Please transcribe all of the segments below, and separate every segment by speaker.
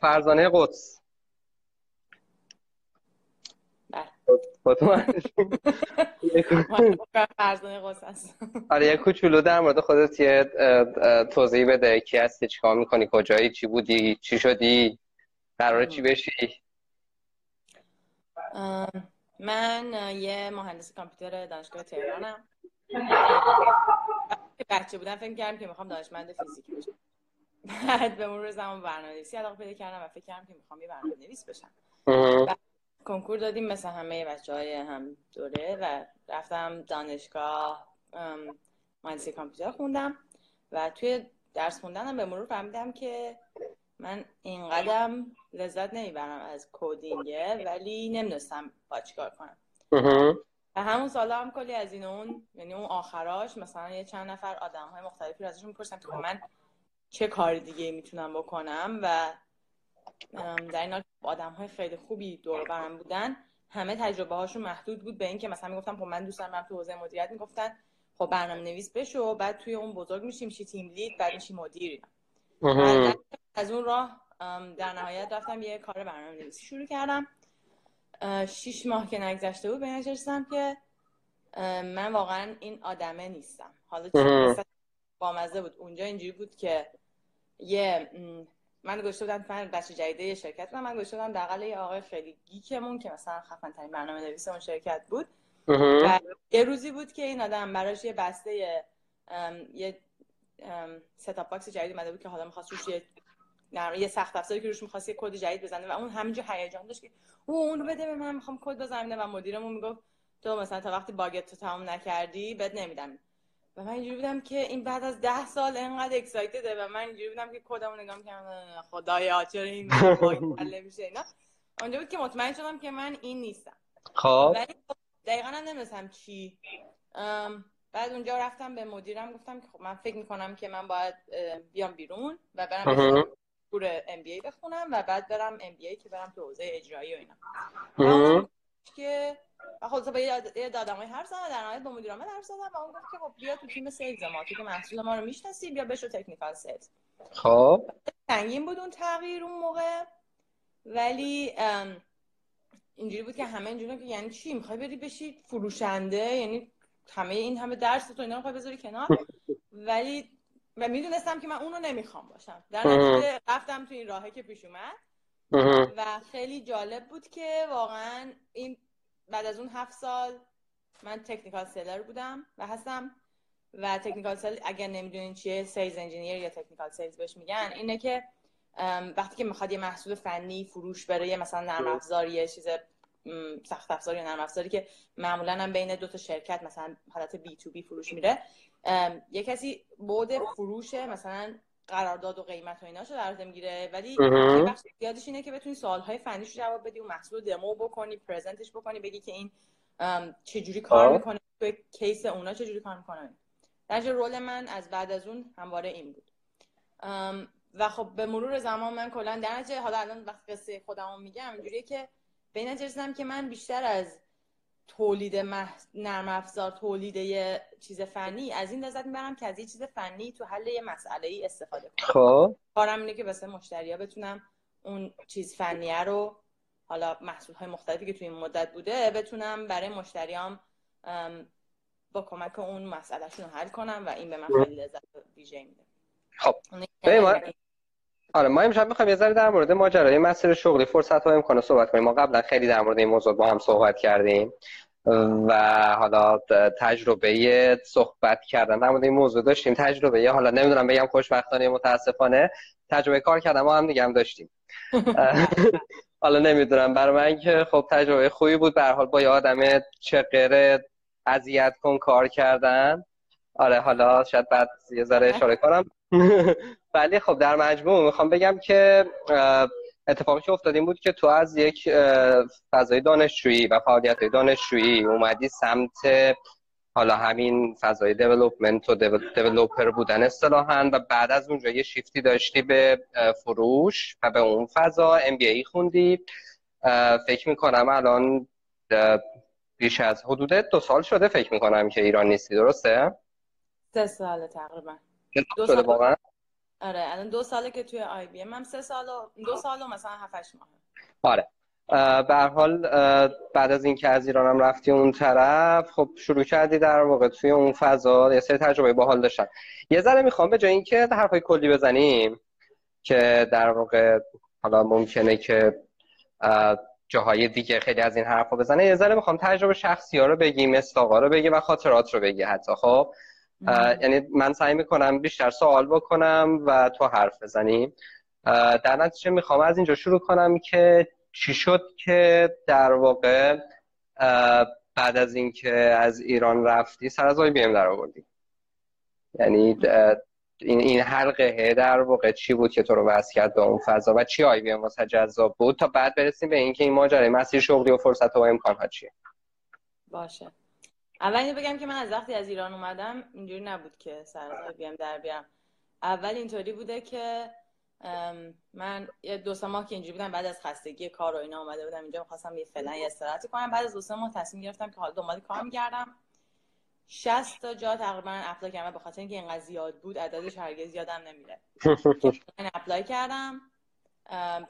Speaker 1: فرزانه قدس.
Speaker 2: فرزانه قدس هست
Speaker 1: آره یه کوچولو در مورد خودت یه توضیح بده. کی هستی؟ چیکار می‌کنی؟ کجایی؟ چی بودی؟ چی شدی؟ قراره چی بشی؟
Speaker 2: من یه مهندس کامپیوتر دانشگاه تهرانم. بچه بودم فکر کردم که می‌خوام دانشمند فیزیک بشم. بعد به مرور زمان برنامه نویسی علاقه پیدا کردم و فکر کردم که می‌خوام یه برنامه نویس بشم کنکور دادیم مثل همه بچه های هم دوره و رفتم دانشگاه مهندسی کامپیوتر خوندم و توی درس خوندنم به مرور فهمیدم که من اینقدر لذت نمی‌برم از کودینگه ولی نمی‌دونستم با چیکار کنم. و همون سالا هم کلی از این اون یعنی اون آخراش مثلا یه چند نفر آدم های مختلفی رو ازشون می‌پرسم که خب من چه کار دیگه می‌تونم بکنم و در این حال آدم های خیلی خوبی دور برم بودن. همه تجربه هاشون محدود بود به اینکه مثلا می‌گفتم خب من دوست دارم تو حوزه مدیریت. می‌گفتن خب برنامه نویس بشو بعد توی اون بزرگ میشیم شی تیم لید بعد میشی مدیر. از اون راه در نهایت رفتم یه کار برنامه نویسی شروع کردم. شیش ماه که نگذشته بود به که من واقعا این آدمه نیستم. حالا چی بامزه بود. اونجا اینجوری بود که یه من گوشه بودم من بچه جدیده یه شرکت بودم من گوشه بودم بغل یه آقای خیلی geek مون که مثلا خفن ترین برنامه نویس اون شرکت بود. و یه روزی بود که این آدم براش یه بسته یه set-top box جدید اومده بود که حالا می‌خواست روش یه یه سخت افزاری که روش می‌خواست یه کد جدید بزنه و اون همینجا هیجان داشت که او اون رو بده به من می‌خوام کد بزنم. و مدیرمون می‌گفت تو مثلا تا وقتی باگت تو تمام نکردی بد نمیدم. و من اینجوری بودم که این بعد از ده سال اینقدر اکسایتده و من اینجوری بودم که کدمو نگاه می‌کردم خدایا چرا این میشه اینا. اونجا بود که مطمئن شدم که من این نیستم.
Speaker 1: خب.
Speaker 2: ولی خب دقیقا هم چی. بعد اونجا رفتم به مدیرم گفتم که خب من فکر می‌کنم که من باید بیام بیرون و برم کور ام بی ای بخونم و بعد برم ام بی ای که برم تو حوزه اجرایی و اینا. که و خب با یه دادمای حرف زدم در نهایت با مدیر عامل حرف زدم و اون گفت که خب بیا تو تیم سیلز ما تو که محصول ما رو می‌شناسی بیا بشو تکنیکال سیلز
Speaker 1: خب.
Speaker 2: سنگین بود اون تغییر اون موقع ولی اینجوری بود که همه اینجوری که یعنی چی؟ می‌خوای بری بشی فروشنده؟ یعنی همه این همه درس تو اینا می‌خوای بذاری کنار؟ ولی و می‌دونستم که من اونو نمی‌خوام باشم. در نتیجه رفتم تو این راهه که پیش اومد. و خیلی جالب بود که واقعا این بعد از اون هفت سال من technical seller بودم و هستم. و technical sale اگر نمی‌دونین چیه sales engineer یا technical sales بهش میگن اینه که وقتی که می‌خواد یه محصول فنی فروش بره یه مثلا نرم افزار یه چیز سخت افزار یا نرم افزاری که معمولا هم بین دو تا شرکت مثلا حالت B2B فروش میره یه کسی بود فروشه مثلا قرارداد و قیمت و ایناشو در می‌گیره. ولی بخش زیادش اینه که بتونی سوالهای فنیش رو جواب بدی و محصول دمو بکنی پرزنتش بکنی بگی که این چجوری کار می‌کنه تو کیس اونا چجوری کار می‌کنه. در رول من از بعد از اون همواره این بود. و خب به مرور زمان من کلا در حالا الان وقتی قصه خودمو میگم اینجوریه که به این که من بیشتر از تولید نرم افزار تولید یه چیز فنی از این لذت می‌برم که از یه چیز فنی تو حل یه مسئله ای استفاده کنم.
Speaker 1: خب.
Speaker 2: کارم اینه که واسه مشتریا بتونم اون چیز فنیه رو حالا محصول های مختلفی که توی این مدت بوده بتونم برای مشتریام با کمک اون مسئلهشون رو حل کنم و این به من خیلی لذت ویژه میده.
Speaker 1: خب. آره ما امشب می‌خوایم یه ذره در مورد ماجرای مسیر شغلی فرصت ها امکانه صحبت کنیم. ما قبلا خیلی در مورد این موضوع با هم صحبت کردیم و حالا تجربه صحبت کردن در مورد این موضوع داشتیم. تجربه حالا نمی‌دونم بگم خوشبختانه متاسفانه تجربه کار کردن ما هم دیگه هم داشتیم. حالا نمی‌دونم برای من که خب تجربه خوبی بود. به حال با یه آدم چقره اذیت کن کار کردن. آره حالا شاید بعد یه ذره اشاره کنم. ولی خب در مجموع می‌خوام بگم که اتفاقی که افتاد این بود که تو از یک فضای دانشجویی و فعالیت دانشجویی اومدی سمت حالا همین فضای دیولوپمنت و دیولوپر بودن اصطلاحا و بعد از اونجا یه شیفتی داشتی به فروش و به اون فضا ام بی ای خوندی فکر می‌کنم الان بیش از حدود دو سال شده فکر می‌کنم که ایران نیستی درسته؟
Speaker 2: سه سال تقریبا
Speaker 1: دو سال واقعا.
Speaker 2: آره الان دو ساله که توی آی بی ام. هم سه سال و دو سال و مثلا هفتش ماه.
Speaker 1: آره. به حال بعد از اینکه از ایرانم رفتی اون طرف خب شروع کردی در واقع توی اون فضا یه سری تجربه باحال داشتن یه ذره می‌خوام به جای اینکه حرفای کلی بزنیم که در واقع حالا ممکنه که جاهای دیگه خیلی از این حرفا بزنه یه ذره می‌خوام تجربه شخصی ها رو بگیم استاقا رو بگی و خاطرات رو بگی حتی خب؟ یعنی من سعی می‌کنم بیشتر سوال بکنم و تو حرف بزنیم در نتیجه می‌خوام از اینجا شروع کنم که چی شد که در واقع بعد از اینکه از ایران رفتی سر از IBM در آوردی؟ یعنی این این حلقه در واقع چی بود که تو رو وصل کرد به اون فضا و چی IBM واسه‌ت جذاب بود تا بعد برسیم به اینکه این ماجرای مسیر شغلی و فرصت و امکان ها چیه؟
Speaker 2: باشه. اول بگم که من از وقتی از ایران اومدم اینجوری نبود که سر از IBM در بیام. اول اینطوری بوده که من یه دو سه ماه که اینجوری بودم بعد از خستگی کار و اینا اومده بودم اینجا می‌خواستم یه فعلا یه استراحتی کنم. بعد از دو سه ماه تصمیم گرفتم که حالا دنبال کار می‌گردم. 60 تا جا تقریبا apply کردم به خاطر اینکه اینقدر زیاد بود عددش هرگز یادم نمیره. من apply کردم.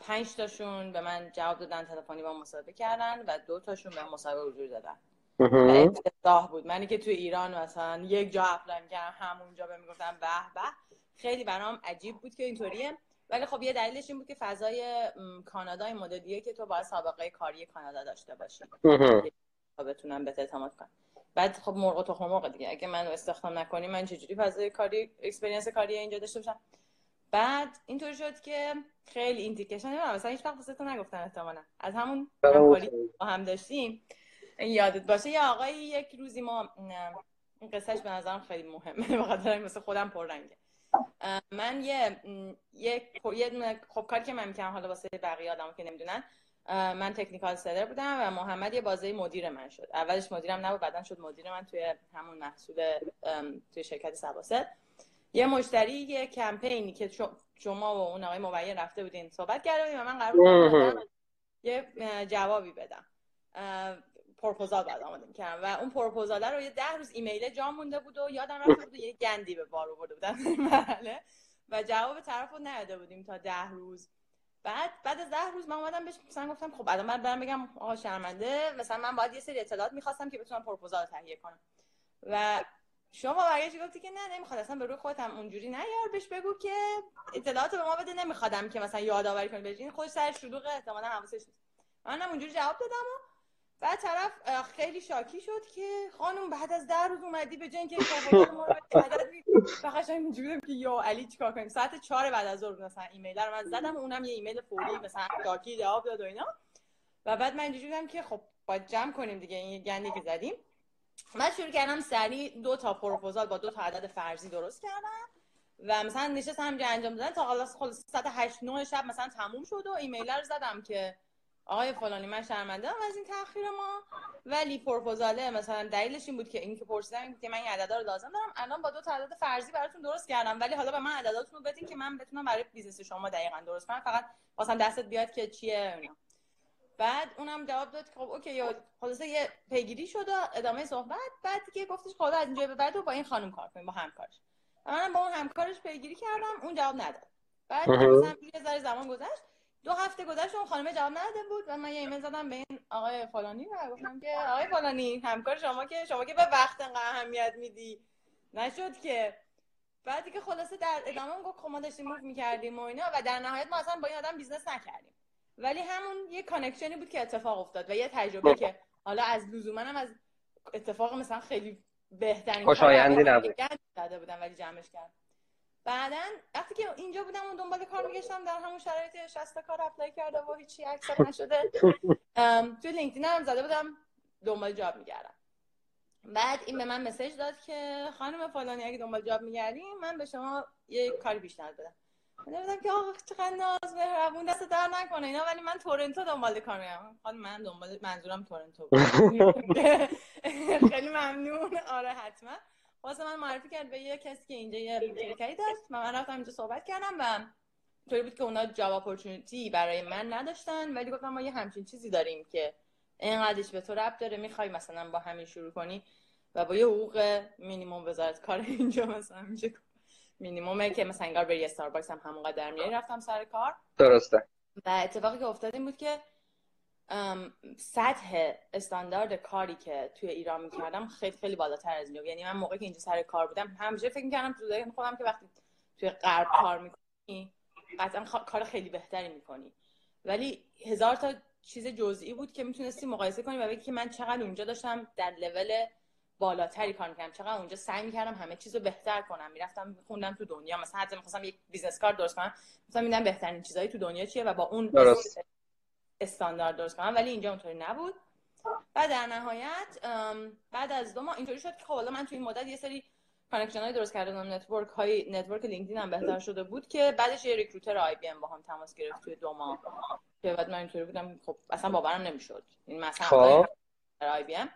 Speaker 2: پنج تاشون به من جواب دادن تلفنی با مصاحبه کردن و دو تاشون به مصاحبه حضوری دادن. افتضاح بود. منی که تو ایران مثلا یک جا apply می‌کردم همونجا بهم می‌گفتن به به. خیلی برام عجیب بود که اینطوریه. ولی خب یه دلیلش این بود که فضای کانادا یه مدلیه که تو باید سابقه کاری کانادا داشته باشی. بتونم به اعتماد کنم. بعد خب مرغ و تخم مرغ دیگه. اگه من استخدام نکنی من چجوری فضای کاری اکسپریانس کاری اینجا داشته باشم؟ بعد اینطور شد که خیلی ایندیکیشن نمی‌دونم مثلا هیچ وقت تو نگفتم احتمالاً. از همون همکاری با هم داشتیم یادت باشه. یه آقایی یک روزی ما این قصهش به نظرم خیلی مهمه. بخاطر مثل خودم پررنگه. من یه یه یه خب کاری که من می‌کنم حالا واسه بقیه آدمو که نمی‌دونن من تکنیکال سلر بودم و محمد یه بازه مدیر من شد. اولش مدیرم نبود بعدا شد مدیر من توی همون محصول توی شرکت سباسه یه مشتری یه کمپینی که شما و اون آقای مبین رفته بودین صحبت کردیم و من قرار یه جوابی بدم. پروپوزال بعد آماده کردم و اون پروپوزال رو یه ده روز ایمیل جا مونده بود و یادم رفته بود یه گندی به بار آورده بودم. و جواب طرف نداده بودیم تا ده روز. بعد بعد از ده روز من اومدم بهش مثلا گفتم خب الان من برم بگم آقا شرمنده مثلا من باید یه سری اطلاعات می‌خواستم که بتونم پروپوزال تهیه کنم. و شما برگشت گفتی که نه نمی‌خواد اصلا به روی خودت هم اونجوری نیار بهش بگو که اطلاعات به ما بده. نمیخوادم که مثلا یادآوری کنی. بهش خودش سر شلوغه احتمالاً حواسش نیست. منم اونجوری جواب دادم و بعد طرف خیلی شاکی شد که خانم بعد از در روز اومدی به جنگ که ما فقط اینجوری که یا علی چیکار کنیم؟ ساعت 4 بعد از ظهر مثلا ایمیل رو من زدم اونم یه ایمیل فوری مثلا شاکی جواب داد و اینا. و بعد من اینجوری بودم که خب باید جمع کنیم دیگه این گندی که زدیم. من شروع کردم سری دو تا پروپوزال با دو تا عدد فرضی درست کردم. و مثلا نشستم همینجا انجام دادن تا خلاصه خلاصه ساعت 8 9 شب مثلا تموم شد و ایمیل رو زدم که آقای فلانی من شرمنده از این تاخیر ما. ولی پروپوزاله مثلا دلیلش این بود که اینکه پرسیدم این که من این عددا رو لازم دارم. الان با دو تا عدد فرضی براتون درست کردم. ولی حالا به من عدداتون رو بدین که من بتونم برای business شما دقیقا درست کنم. فقط واسم دستت بیاد که چیه بعد اونم جواب داد که خب اوکی خلاصه یه پیگیری شد و ادامه صحبت. بعد دیگه گفتش خدا از اینجا به بعد با این خانم کار کنیم با همکارش. منم با اون همکارش پیگیری کردم اون جواب نداد. بعد مثلا یه ذره زمان گذشت. دو هفته گذشت اون خانم جواب نداده بود و من یه ایمیل زدم به این آقای فلانی و گفتم که آقای فلانی همکار شما که شما که به وقت انقدر اهمیت میدی. نشد که. بعدی که خلاصه در ادامه گفت خب ما داشتیم move می‌کردیم و اینا و در نهایت ما اصلا با این آدم business نکردیم. ولی همون یه connection ی بود که اتفاق افتاد و یه تجربه که حالا از لزوما هم از اتفاق مثلا خیلی بهترین
Speaker 1: خوشایندی نبود.
Speaker 2: بودم ولی جمعش کرد. بعدا وقتی که اینجا بودم و دنبال کار میگشتم در همون شرایط 60 کار apply کرده و هیچی اکسپت نشده. توی لینکدین هم زده بودم دنبال job میگردم. بعد این به من مسیج داد که خانم فلانی اگه دنبال جاب میگردیم من به شما یه کاری پیشنهاد بدم. من بودم که آقا چقدر ناز مهربون دست در نکنه اینا ولی من تورنتو دنبال کار میگردم. خانم من دنبال منظورم تورنتو خیلی ممنون. آره حتما. واسه من معرفی کرد به یه کسی که اینجا یه شرکتی داشت من رفتم اینجا صحبت کردم و طوری بود که اونا جاب اپورتونیتی برای من نداشتن ولی گفتم ما یه همچین چیزی داریم که اینقدرش به تو رب داره می‌خوای مثلا با همین شروع کنی و با یه حقوق مینیمم وزارت کار اینجا مثلا میشه مینیمومه که مثلا انگار بری استارباکس هم همونقدر در میاری رفتم سر کار.
Speaker 1: درسته.
Speaker 2: و اتفاقی که افتاد این بود که سطح استاندارد کاری که توی ایران می‌کردم خیلی خیلی بالاتر از اینجا. یعنی من موقعی که اینجا سر کار بودم همیشه فکر می‌کردم تو خودم که وقتی توی غرب کار می‌کنی قطعا کار خیلی بهتری می‌کنی. ولی هزار تا چیز جزئی بود که می‌تونستی مقایسه کنی و بگی که من چقدر اونجا داشتم در لول بالاتری کار می‌کردم. چقدر اونجا سعی می‌کردم همه چیز رو بهتر کنم. می‌رفتم میخوندم تو دنیا. مثلا حتی می‌خواستم یک business card درست کنم. مثلا دیدم بهترین چیزایی تو دنیا چیه و با اون درست. استاندارد درست کنم ولی اینجا اونطوری نبود. و در نهایت بعد از دو ماه اینطوری شد که خب حالا من تو این مدت یه سری connection های درست کردم network های network لینکدین هم بهتر شده بود که بعدش یه recruiter IBM با هم تماس گرفت توی دو ماه. که بعد من اینطوری بودم خب اصلا باورم نمی‌شد. این مثلا خب. IBM.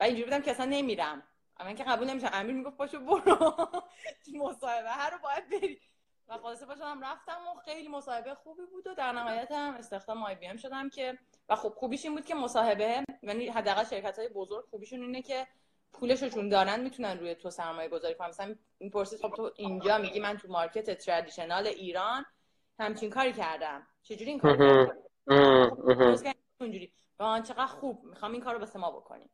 Speaker 2: و اینجوری بودم که اصلا نمیرم. من که قبول نمیشم. امیر می‌گفت پاشو برو. مصاحبه. هر interview رو باید بری. و خلاصه پاشم رفتم و خیلی مصاحبه خوبی بود و در نهایت هم استخدام IBM شدم که و خب خوبیش این بود که مصاحبه یعنی حداقل شرکت های بزرگ خوبیشون اینه که پولش رو چون دارن می‌تونن روی تو سرمایه گذاری کنن. مثلا این پرسید خب تو اینجا میگی من تو market traditional ایران همچین کاری کردم. چجوری این کار کردم اونجوری چقدر خوب می‌خوام این کار رو واسه ما بکنیم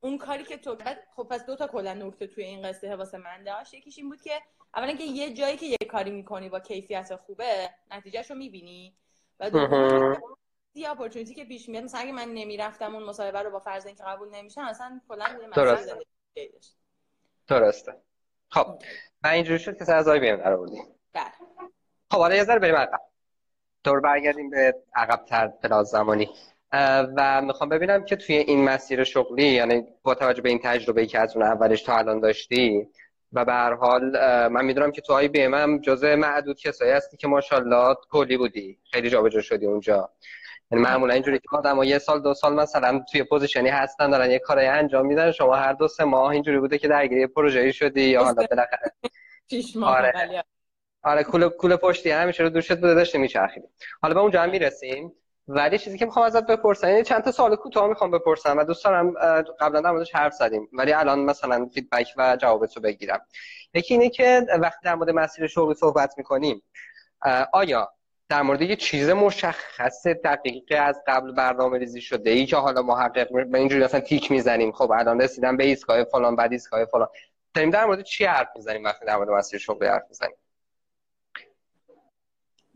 Speaker 2: اون کاری که تو خب پس دو تا کلا نکته توی این قصه واسه من داشت. یکیش این بود که اولا که یه جایی که یه کاری می‌کنی با کیفیت خوبه نتیجهش رو می‌بینی. و یه اپورتونیتی که پیش میاد مثلا اگه من نمی‌رفتم اون مصاحبه رو با فرض اینکه قبول نمیشن اصلا کلا
Speaker 1: درسته. درسته. خب من اینجوری شد که سر بیم در آوردیم
Speaker 2: بله.
Speaker 1: خب حالا یه ذره بریم عقب. دور برگردیم به عقب تر پلاس زمانی و می‌خوام ببینم که توی این مسیر شغلی یعنی با توجه به این تجربه ای که از اون اولش تا الان داشتی و به هر حال من می‌دونم که تو IBM هم جزء معدود کسایی هستی که ماشاءالله کلی بودی خیلی جابجا شدی اونجا. یعنی معمولا اینجوری که آدم یه سال دو سال مثلا توی position ی هستن دارن یه کاری انجام میدن شما هر دو سه ماه اینجوری بوده که درگیر پروژه‌ای شدی یا حالا بالاخره. آره. آره. کول کول پشتی همیشه رو دوشت بوده داشته میچرخیدی حالا به اونجا هم می‌رسیم. ولی چیزی که می‌خوام ازت بپرسم یعنی چند تا سوال کوتاه می‌خوام بپرسم و دوست دارم قبلا در موردش حرف زدیم. ولی الان مثلا فیدبک و جوابتو بگیرم. یکی اینه که وقتی در مورد مسیر شغلی صحبت می‌کنیم آیا در مورد یه چیز مشخص دقیقی از قبل برنامه ریزی شده ای که حالا محقق به اینجوری مثلا تیک می‌زنیم خب الان رسیدم به ایستگاه فلان بعد ایستگاه فلان. داریم در مورد چی حرف می‌زنیم وقتی در مورد مسیر شغلی حرف می‌زنیم؟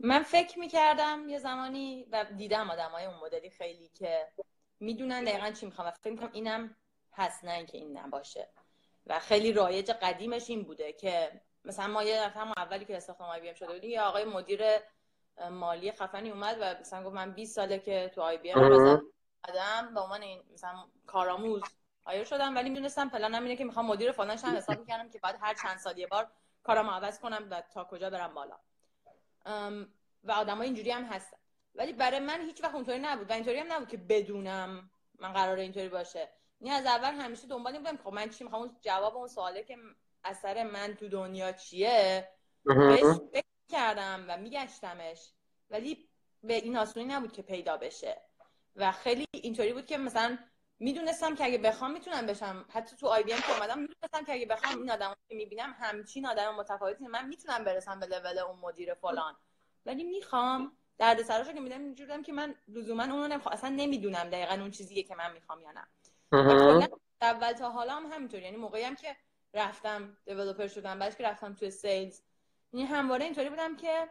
Speaker 2: من فکر می‌کردم یه زمانی و دیدم آدم های اون مدلی خیلی که می‌دونن دقیقا چی می‌خوام و فکر می‌کنم اینم هست نه اینکه این نباشه. و خیلی رایج قدیمش این بوده که مثلا ما یه دفعه اولی که استخدام IBM شده بودیم یه آقای مدیر مالی خفنی اومد و مثلا گفت من 20 ساله که تو IBM اومدم به عنوان این مثلا کارآموز آیر شدم ولی می‌دونستم پلنم اینه که می‌خوام مدیر فلان شم حساب می‌کردم که بعد هر چند سال یه بار کارامو عوض کنم و تا کجا برم بالا. و آدم اینجوری هم هستن. ولی برای من هیچ وقت اونطوری نبود و اینطوری هم نبود که بدونم من قراره اینطوری باشه. نه از اول همیشه دنبال این بودم خب من چی می‌خوام؟ جواب اون سواله که اثر من تو دنیا چیه؟ فکر کردم و میگشتمش. ولی به این آسونی نبود که پیدا بشه. و خیلی اینطوری بود که مثلا می‌دونستم که اگه بخوام می‌تونم بشم. حتی تو آی بی ام که اومدم می‌دونستم که اگه بخوام این آدم که می‌بینم همچین آدم متفاوتی من می‌تونم برسم به لول اون مدیر فلان. ولی می‌خوام. درد سراشو که میدم اینجوریم که من لزوما اونو نمی‌خوام. اصلا نمی‌دونم دقیقا اون چیزیه که من می‌خوام یا نه. اول تا حالا هم همینطور. یعنی موقعی هم که رفتم دیولپر شدم بعدش که رفتم توی سیلز یعنی همواره اینطوری بودم که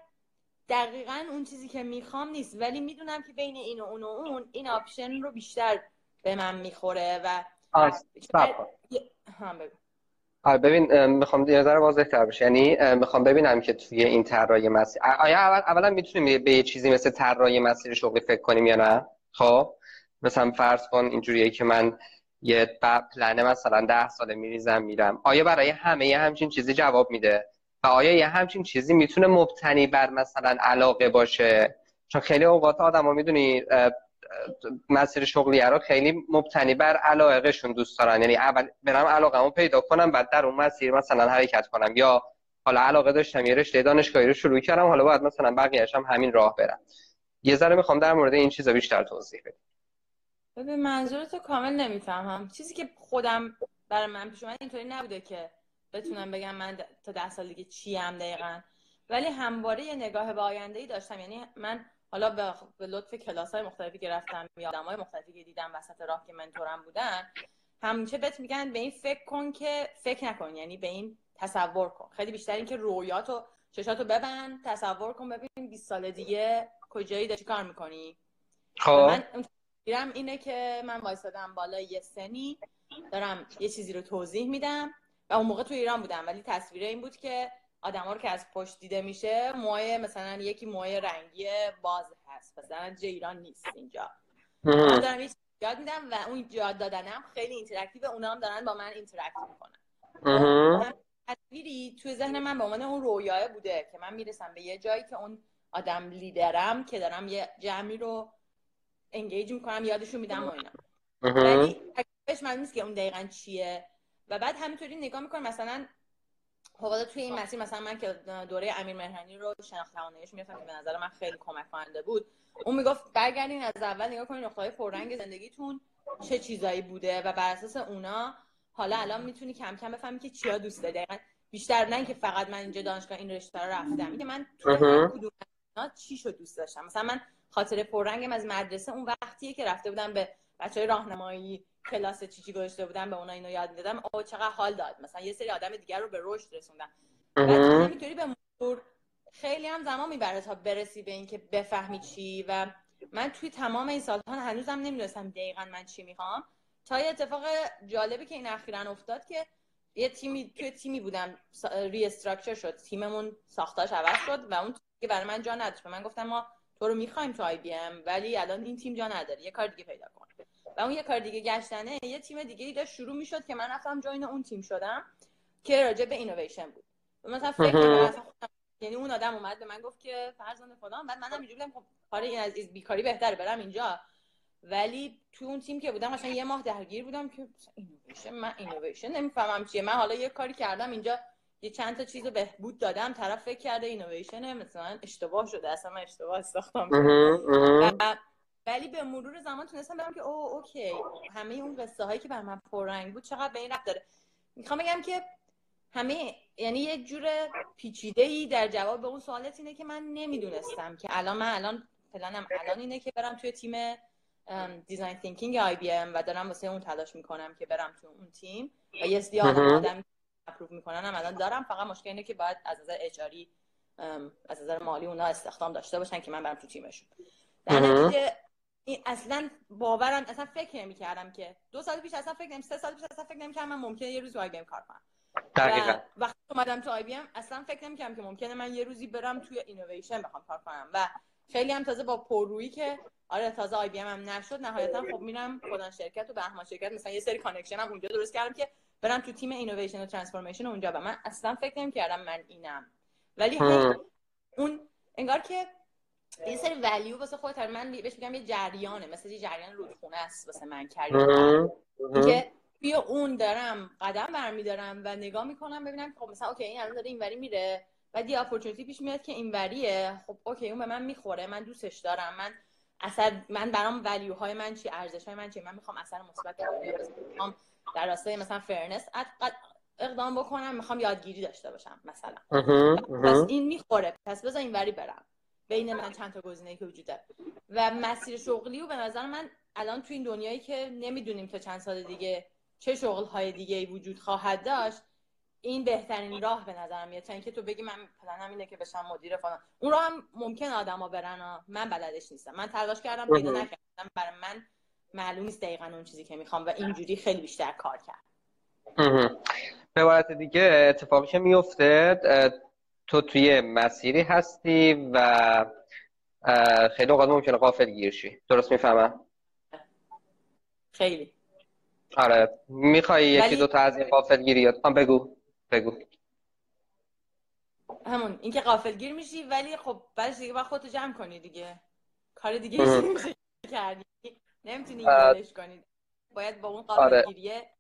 Speaker 2: دقیقا اون چیزی که می‌خوام نیست. ولی می‌دونم که بین این و اون و اون این آپشن رو بیشتر به من می‌خوره و
Speaker 1: آره ببین می‌خوام یه ذره واضح تر بشه. یعنی می‌خوام ببینم که توی این طراحی مسیر آیا اول اولا می‌تونیم به یه چیزی مثل طراحی مسیر شغلی فکر کنیم یا نه؟ خب. مثلا فرض کن اینجوریه که من یه پلنه مثلا ده ساله میریزم میرم. آیا برای همه یه همچین چیزی جواب میده؟ و آیا یه همچین چیزی می‌تونه مبتنی بر مثلا علاقه باشه؟ چون خیلی اوقات آدم ها می‌دونی مسیر شغلی رو خیلی مبتنی بر علاقهشون دوست دارن. یعنی اول برم علاقمو پیدا کنم بعد در اون مسیر مثلا حرکت کنم. یا حالا علاقه داشتم یه رشته دانشگاهی رو شروع کردم حالا باید مثلا بقیه‌اش هم همین راه برم. یه ذره می‌خوام در مورد این چیزا بیشتر توضیح بدم.
Speaker 2: ببین منظورتو کامل نمی‌فهمم. چیزی که خودم برای من پیش اومد اینطوری نبوده که بتونم بگم من تا ده سال دیگه چی هم دقیقا. ولی همواره یه نگاه به آینده ای داشتم. یعنی من حالا به, لطف کلاس های مختلفی که رفتم یا آدم های مختلفی که دیدم وسط راه که منتورم بودن همیشه بهت میگن به این فکر کن که فکر نکن یعنی به این تصور کن. خیلی بیشتر اینکه رویاتو چشاتو ببند تصور کن ببین 20 سال دیگه کجایی داری کار می‌کنی. خب. من اینه که من وایسادم بالا یه سنی دارم یه چیزی رو توضیح میدم و اون موقع تو ایران بودم ولی تصویر این بود که آدما رو که از پشت دیده میشه موهای مثلا یکی موهای رنگی باز هست. مثلا ایران نیست اینجا. من دارم یاد میدم و اون یاد دادنم خیلی interactive اونا هم دارن با من interact می‌کنن. تصویری توی ذهن من به عنوان اون رویاه بوده که من می‌رسم به یه جایی که اون آدم لیدرم که دارم یه جمعی رو انگیج می‌کنم یادشون میدم و اینا. ولی من نیست که اون دقیقا چیه. و بعد همینطوری نگاه می‌کنم مثلا خب توی این مسیر مثلا من که دوره امیر مهرانی رو شناخت تواناییش می‌رفتم که به نظر من خیلی کمک کننده بود. اون می‌گفت برگردین از اول نگاه کنین نقطه‌های پررنگ زندگیتون چه چیزایی بوده و بر اساس اونا حالا الان می‌تونی کم کم بفهمی که چیا دوست داری. دقیقا بیشتر نه اینکه فقط من اینجا دانشگاه این رشته رو رفتم اینکه من تو کدوم چی شو دوست داشتم. مثلا من خاطر پررنگم از مدرسه اون وقتیه که رفته بودم به بچهای راهنمایی کلاس چی چی گذاشته بودم به اونا اینو یاد می‌دادم. او چقدر حال داد. مثلا یه سری آدم دیگر رو به رشد رسوندم همینطوری به مرور خیلی هم زمان می‌بره تا برسی به اینکه بفهمی چی و من توی تمام این سالها هنوزم نمی‌دونستم دقیقا من چی می‌خوام. تا یه اتفاق جالبی که این اخیرا افتاد که یه تیمی توی تیمی بودم. restructure شد. تیممون ساختارش عوض شد و اون که برای من جا نداشت. من گفتم ما تو رو می‌خوایم تو IBM ولی الان این تیم جا نداره. یه کار دیگه پیدا کن. و اون یه کار دیگه گشتنه یه تیم دیگه ای داشت شروع می‌شد که من رفتم join اون تیم شدم که راجع به اینویشن بود. مثلا فکر یعنی اون آدم اومد به من گفت که فرزانه فلان بعد منم اینجوری بودم خب کار این از بیکاری بهتره برم اینجا. ولی تو اون تیم که بودم مثلا یه ماه درگیر بودم که innovation من innovation نمی‌فهمم چیه. من حالا یه کاری کردم اینجا یه چند تا چیز بهبود دادم طرف فکر کرده اینویشن مثلا اشتباه شده اصلا من اشتباه ساختم ولی به مرور زمان تونستم بگم که او okay. همه اون قصه هایی که بر من پررنگ بود چقدر به این ربط داره. می‌خوام بگم که همه یعنی یه جور پیچیده ای در جواب به اون سوالت اینه که من نمی‌دونستم که الان من الان پلانم الان اینه که برم توی تیم design thinking IBM و دارم واسه اون تلاش می‌کنم که برم تو اون تیم و یه سری آدم آدم approve می‌کنن هم الان دارم. فقط مشکل اینه که باید از نظر HR ی از نظر مالی اونا استخدام داشته باشن که من برم تو تیمشون. در نتیجه این اصلا باورم اصلا فکر نمی کردم که دو سال پیش اصلا فکر نمی سه سال پیش اصلا فکر نمی کردم من ممکنه یه روزی IBM کار کنم. دقیقاً. وقتی اومدم تو IBM اصلا فکر نمی کردم که ممکنه من یه روزی برم توی اینویشن بخوام کار کنم. و خیلی هم تازه با پررویی که آره تازه IBM هم نشد نهایتا خب میرم خودم شرکت و بهمان شرکت مثلا یه سری connection هم اونجا درست کردم که برم تو تیم innovation و transformation اونجا. و من اصلا فکر نمی کردم من اینم. ولی اون انگار که یه سری value واسه خودت من بهش میگم یه جریانه. مثل یه جریان رودخونه است واسه من کردم که توی اون دارم قدم برمیدارم و نگاه می‌کنم ببینم خب مثلا okay این الان داره اینوری میره. بعد یه opportunity پیش میاد که اینوریه. خب okay اون به من می‌خوره. من دوستش دارم. من اثر من برام value های من چی؟ ارزش های من چی؟ من می‌خوام اثر مثبت می‌خوام در راستای مثلا fairness اقدام بکنم. می‌خوام یادگیری داشته باشم مثلا. پس این می‌خوره. پس بذار اینوری برم. بین من چند تا گزینه که وجود داره. و مسیر شغلی و به نظر من الان تو این دنیایی که نمی‌دونیم تا چند سال دیگه چه شغل های دیگه وجود خواهد داشت این بهترین راه به نظر میاد. تا اینکه تو بگی من پلنم اینه که بشم مدیر فلان. اون رو هم ممکن آدما برن ها. من بلدش نیستم. من تلاش کردم پیدا نکردم. برای من معلوم نیست دقیقا اون چیزی که می‌خوام و اینجوری خیلی بیشتر کار کرد
Speaker 1: به عبارت دیگه اتفاقی که میفته تو توی مسیری هستی و خیلی اوقات ممکنه قافل گیرشی درست می‌فهمم؟
Speaker 2: خیلی.
Speaker 1: آره. می‌خوای یکی دو تا از این قافل گیریات بگو. بگو.
Speaker 2: همون. اینکه قافل گیر میشی ولی خب بعدش دیگه باید خودتو جمع کنی دیگه. کار دیگه کردی. نمی‌تونی گیرش کنی. باید با اون قافل آره. گیریه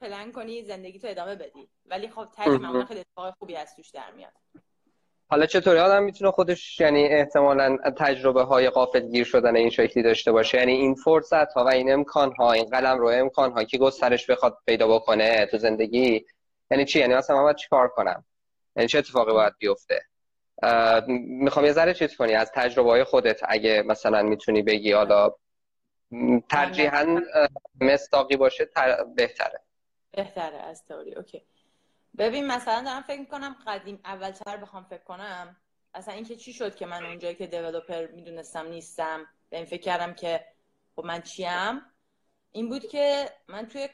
Speaker 2: پلن کنی زندگی تو ادامه بدی. ولی خب تقریبا خیلی اتفاق خوبی از توش در میاد.
Speaker 1: حالا چطوری؟ آدم می‌تونه خودش یعنی احتمالا تجربه های قافل گیر شدن این شکلی داشته باشه. یعنی این فرصت ها و این امکان ها این قلم رو امکان ها که گسترش بخواد پیدا بکنه تو زندگی یعنی چی؟ یعنی مثلا من باید چیکار کنم؟ یعنی چه اتفاقی باید بیفته؟ می‌خوام یه ذره چیز کنی از تجربه های خودت اگه مثلا می‌تونی بگی حالا ترجیحاً مستاقی باشه تر... بهتره.
Speaker 2: بهتره از تئوری اوکی. ببین مثلا دارم فکر می‌کنم قدیم اولتر بخوام فکر کنم اصلا اینکه چی شد که من اونجایی که دیولوپر می‌دونستم نیستم به این فکر کردم که خب من چیم؟ این بود که من توی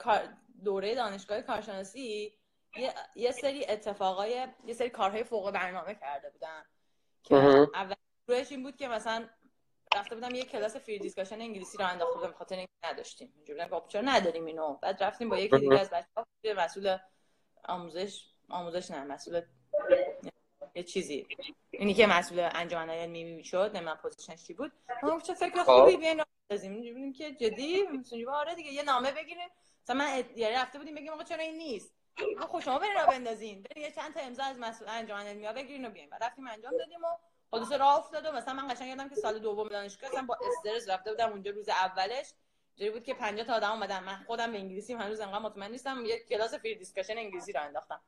Speaker 2: دوره دانشگاه کارشناسی یه, یه سری اتفاقای یه سری کارهای فوق برنامه کرده بودم که اول روش این بود که مثلا رفته بودم یه کلاس free discussion انگلیسی راه انداخته بودم خاطر اینکه نداشتیم. اینجوری چرا نداریم اینو؟ بعد رفتیم با یکی دیگه از بچه‌ها مسئول آموزش آموزش نه مسئول یه چیزی اینی که مسئول انجمن علمی شد من position ش چی بود. ما چه فکر خب. خوبی بیاین ببینیم که جدی مثلا آره دیگه یه نامه بگیریم. مثلا من یعنی رفته بودیم بگیم آقا چرا این نیست؟ خب شما برین راه بندازین. برین یه چند تا امضا از مسئول انجمن علمی بگیرین و بیاین. بعد رفتیم انجام دادیم و خلاصه راه افتاد و مثلا من قشنگ یادم که سال دوم دانشگاه اصلا با استرس رفته بودم اونجا روز اولش. جوری بود که 50 تا آدم اومدن. من خودم به انگلیسی هنوز انقدر مطمئن نیستم. یه کلاس free discussion انگلیسی رو انداختم.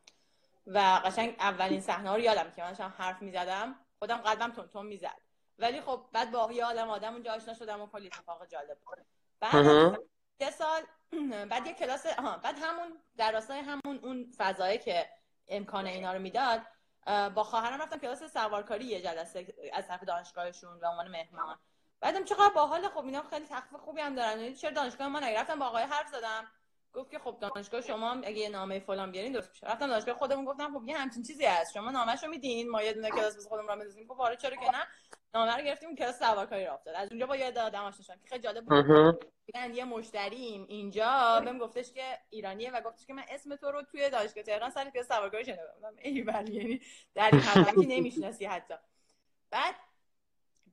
Speaker 2: و قشنگ اولین صحنه رو یادم که من حرف می‌زدم. خودم قلبم تند تند می‌زد. ولی خب بعد با یه آدم آدم اونجا آشنا شدم و کلی اتفاق جالب بود. بعد یه سال بعد یه کلاس آها بعد همون در راستای همون اون فضایی که امکان اینا رو می‌داد با خواهرم رفتم کلاس سوارکاری یه جلسه از طرف دانشگاهشون به عنوان مهمان. بعدم چقدر باحال خب اینا خیلی تخفیف خوبی هم دارن. یعنی چرا دانشگاه ما نگرفتم با آقای حرف زدم؟ گفت که خب دانشگاه شما اگه یه نامه فلان بیارین درست میشه. رفتم دانشگاه خودمون گفتم خب یه همچین چیزی هست. شما نامه‌شو میدین؟ ما یه دونه کلاس واسه خودمون را بندازیم خب آره چرا که نه؟ نامه رو گرفتیم کلاس سوارکاری را افتاد. از اونجا با یه آدم آشنا شدم که خیلی جالب بود. یه مشتریم اینجا. بهم گفتش که ایرانیه و گفتش که من اسم تو رو توی دانشگاه تهران سر کلاس سوارکاری شنیدم. ای ولی یعنی در این که نمی‌شناسی حتی. بعد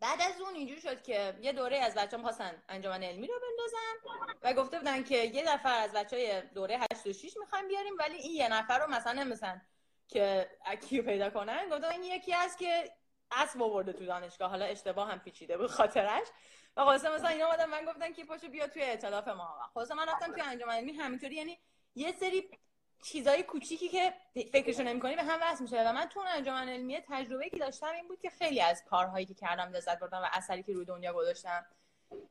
Speaker 2: بعد از اون اینجوری شد که یه دوره از بچه‌ام خواستن انجمن علمی رو بندازن و گفته بودن که یه نفر از بچه های دوره 8 و 6 می‌خوایم بیاریم ولی این یه نفر رو مثلا مثلا که اکیو پیدا کنن. گفتم این یکی هست که اسب آورده تو دانشگاه حالا اشتباه هم پیچیده بود خاطرش. و خلاصه مثلا اینا اومدن من گفتن که پاشو بیا توی ائتلاف ما. خلاصه من رفتم توی انجمن علمی همینطوری. یعنی یه سری چیزای کوچیکی که فکرشو نمی‌کنی به هم وصل میشه. و من تو انجمن علمی تجربه که داشتم این بود که خیلی از کارهایی که کردم لذت بردم و اثری که روی دنیا گذاشتم.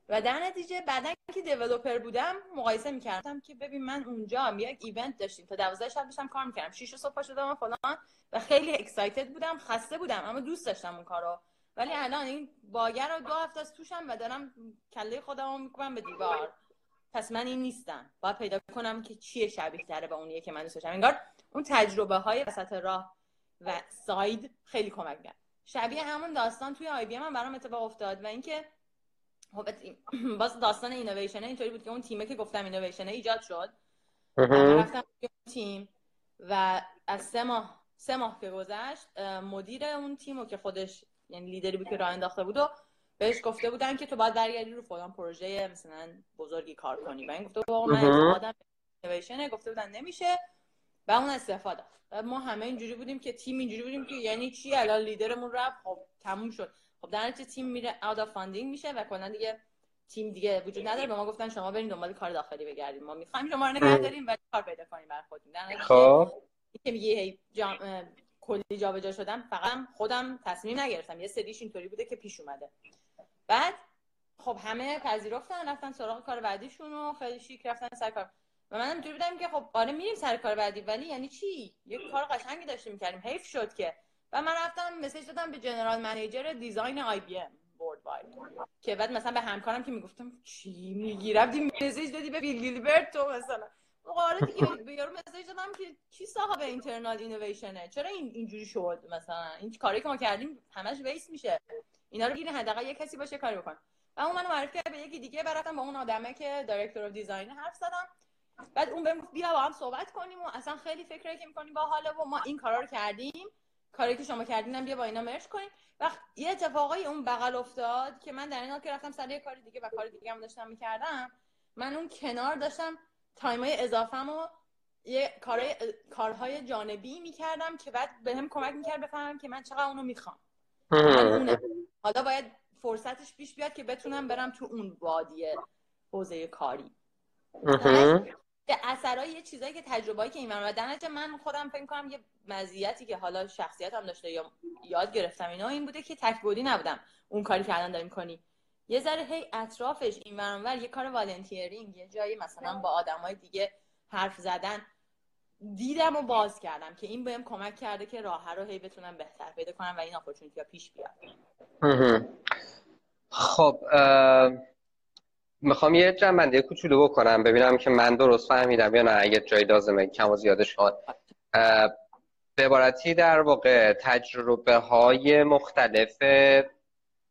Speaker 2: و در نتیجه بعدا که دیولپر بودم مقایسه می‌کردم که ببین من اونجا یک ایونت داشتیم. تا 12 شب داشتم کار می‌کردم. 6 صبح شدم و فلان. و خیلی اکسایتد بودم خسته بودم اما دوست داشتم اون کارو. ولی الان این باگر رو دو هفته از توشم و دارم کله خودم رو می‌کنم به دیوار. پس من این نیستم. باید پیدا کنم که چیه شبیه تره به اونیه که من دوست داشتم. انگار اون تجربه های وسط راه و side خیلی کمک کرد شبیه همون داستان توی IBM برام اتفاق افتاد و اینکه خب باز داستان اینویشن اینطوری بود که اون تیمه که گفتم اینویشن ایجاد شد. رفتم تیم و از سه ماه سه ماه که گذشت مدیر اون تیم و که خودش یعنی لیدری بود که راه انداخته بود و بهش گفته بودن که تو باید برگردی رو فلان پروژه مثلا بزرگی کار کنی. و این گفته بود من آدم اینویشن گفته بودن نمیشه و اون استعفا داده. و ما همه اینجوری بودیم که تیم اینجوری بودیم که یعنی چی؟ الان لیدرمون رفت. خب تموم شد. خب در نتیجه تیم میره out of funding میشه و کلا دیگه تیم دیگه وجود نداره. به ما گفتن شما برین دنبال کار داخلی بگردید ما می‌خوایم شما رو نگه داریم و کار پیدا کنیم برای خودتون. در خب. که میگه جام... کلی جابجا شدم فقط خودم تصمیم نگرفتم. یه سریش اینطوری بوده که پیش اومده. بعد خب همه پذیرفتن رفتن سراغ کار بعدیشون و خیلی شیک رفتن سر کار. و منم اینطوری بودم که خب آره میریم سر کار بعدی ولی یعنی چی؟ یه کار قشنگی داشتیم می‌کردیم حیف شد که. و من رفتم مسیج دادم به جنرال منیجر دیزاین آی بی ام که بعد مثلا به همکارم که می‌گفتم چی میگی؟ رفتی مسیج دادی به بیل گیلبرت تو مثلا. آره دیگه به یارو message دادم که کی صاحب internal innovation ه؟ چرا این اینجوری شد مثلا؟ این کاری که ما کردیم همش waste میشه. اینا رو گیره حداقل یه کسی باشه کاری بکن و اون منو معرفی کرد به یکی دیگه برفتم با اون آدمه که director of design حرف زدم. بعد اون بهم بیا با هم صحبت کنیم و اصلا خیلی فکری که می‌کنیم با حاله و ما این کارا رو کردیم. کاری که شما کردینم بیا با اینا merge کنیم. و یه اتفاقای اون بغل افتاد که من در این حال که رفتم سر یه کار دیگه و کار دیگه هم داشتم می‌کردم من اون کنار داشتم تایمای اضافهم و یه کارهای, کارهای جانبی می‌کردم که بعد بهم هم کمک می‌کرد بفهمم که من چقدر اونو می‌خوام. حالا باید فرصتش پیش بیاد که بتونم برم تو اون وادی حوزه کاری. اثرای یه چیزایی که تجربه‌ای که این و در من خودم فکر کنم یه مزیتی که حالا شخصیت هم داشته یا یاد گرفتم اینا این بوده که تکبودی نبودم. اون کاری که الان داریم کنی یه ذره هی اطرافش این ور یه کار والنتیرینگ یه جایی مثلا با آدمای دیگه حرف زدن. دیدم و باز کردم که این بهم کمک کرده که راه رو هی بتونم بهتر پیدا کنم و این اپورتونیتی پیش بیاد.
Speaker 1: خب می‌خوام یه جنبنده کوچولو بکنم ببینم که من درست فهمیدم یا نه. اگه جایی لازمه کم و زیادش کن به عبارتی در واقع تجربه های مختلف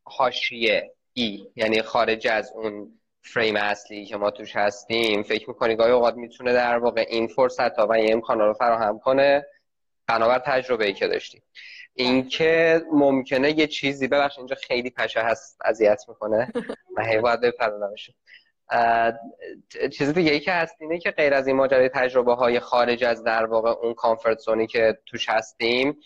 Speaker 1: حاشیه. ای یعنی خارج از اون فریم اصلی که ما توش هستیم فکر می‌کنی گاهی اوقات می‌تونه در واقع این فرصت ها و این امکان رو فراهم کنه؟ بنابر تجربه ای که داشتیم اینکه ممکنه یه چیزی ببخش اینجا خیلی پشه هست اذیت می‌کنه. من هی باید بپرونمش چیز دیگه ای که هست اینه که غیر از این ماجرای تجربه های خارج از در واقع اون کامفورت زونی که توش هستیم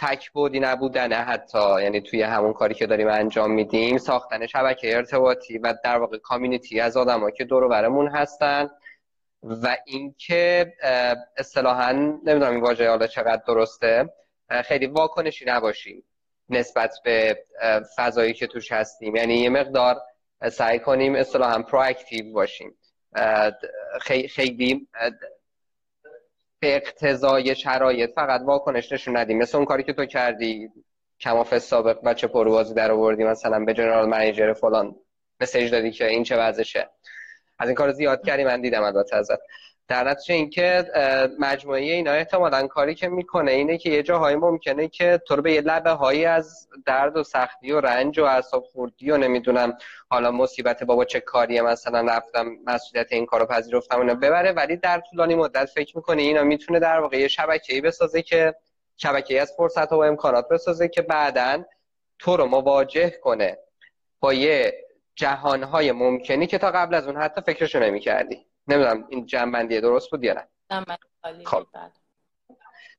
Speaker 1: تک بودی نبودنه حتی. یعنی توی همون کاری که داریم انجام میدیم ساختن شبکه ارتباطی و در واقع کامیونیتی از آدمایی که دور برمون هستن و اینکه اصطلاحا نمی‌دونم این واژه حالا چقدر درسته خیلی واکنشی نباشیم نسبت به فضایی که توش هستیم. یعنی یه مقدار سعی کنیم اصطلاحا پرواکتیو باشیم. خیلی به اقتضای شرایط فقط واکنش نشون ندیم. مثل اون کاری که تو کردی کماف سابق بچه پروازی در آوردی مثلا به جنرال منیجر فلان مسیج دادی که این چه وضعشه. از این کار زیاد کردی من دیدم البته ازت. در نتیجه اینکه مجموعه اینا احتمالا کاری که می‌کنه اینه که یه جاهایی ممکنه که تو به یه لبه هایی از درد و سختی و رنج و اعصاب خوردی و نمی‌دونم حالا مصیبت بابا چه کاریه مثلا رفتم مسئولیت این کارو پذیرفتم اونو ببره ولی در طولانی مدت فکر می‌کنه اینا می‌تونه در واقع یه شبکه‌ای بسازه که شبکه‌ای از فرصت و امکانات بسازه که بعدا تو رو مواجه کنه با یه جهانهای ممکنی که تا قبل از اون حتی فکرشو نمی‌کردی. نمی‌دونم این جنبندی درست بود یا نه؟ خب.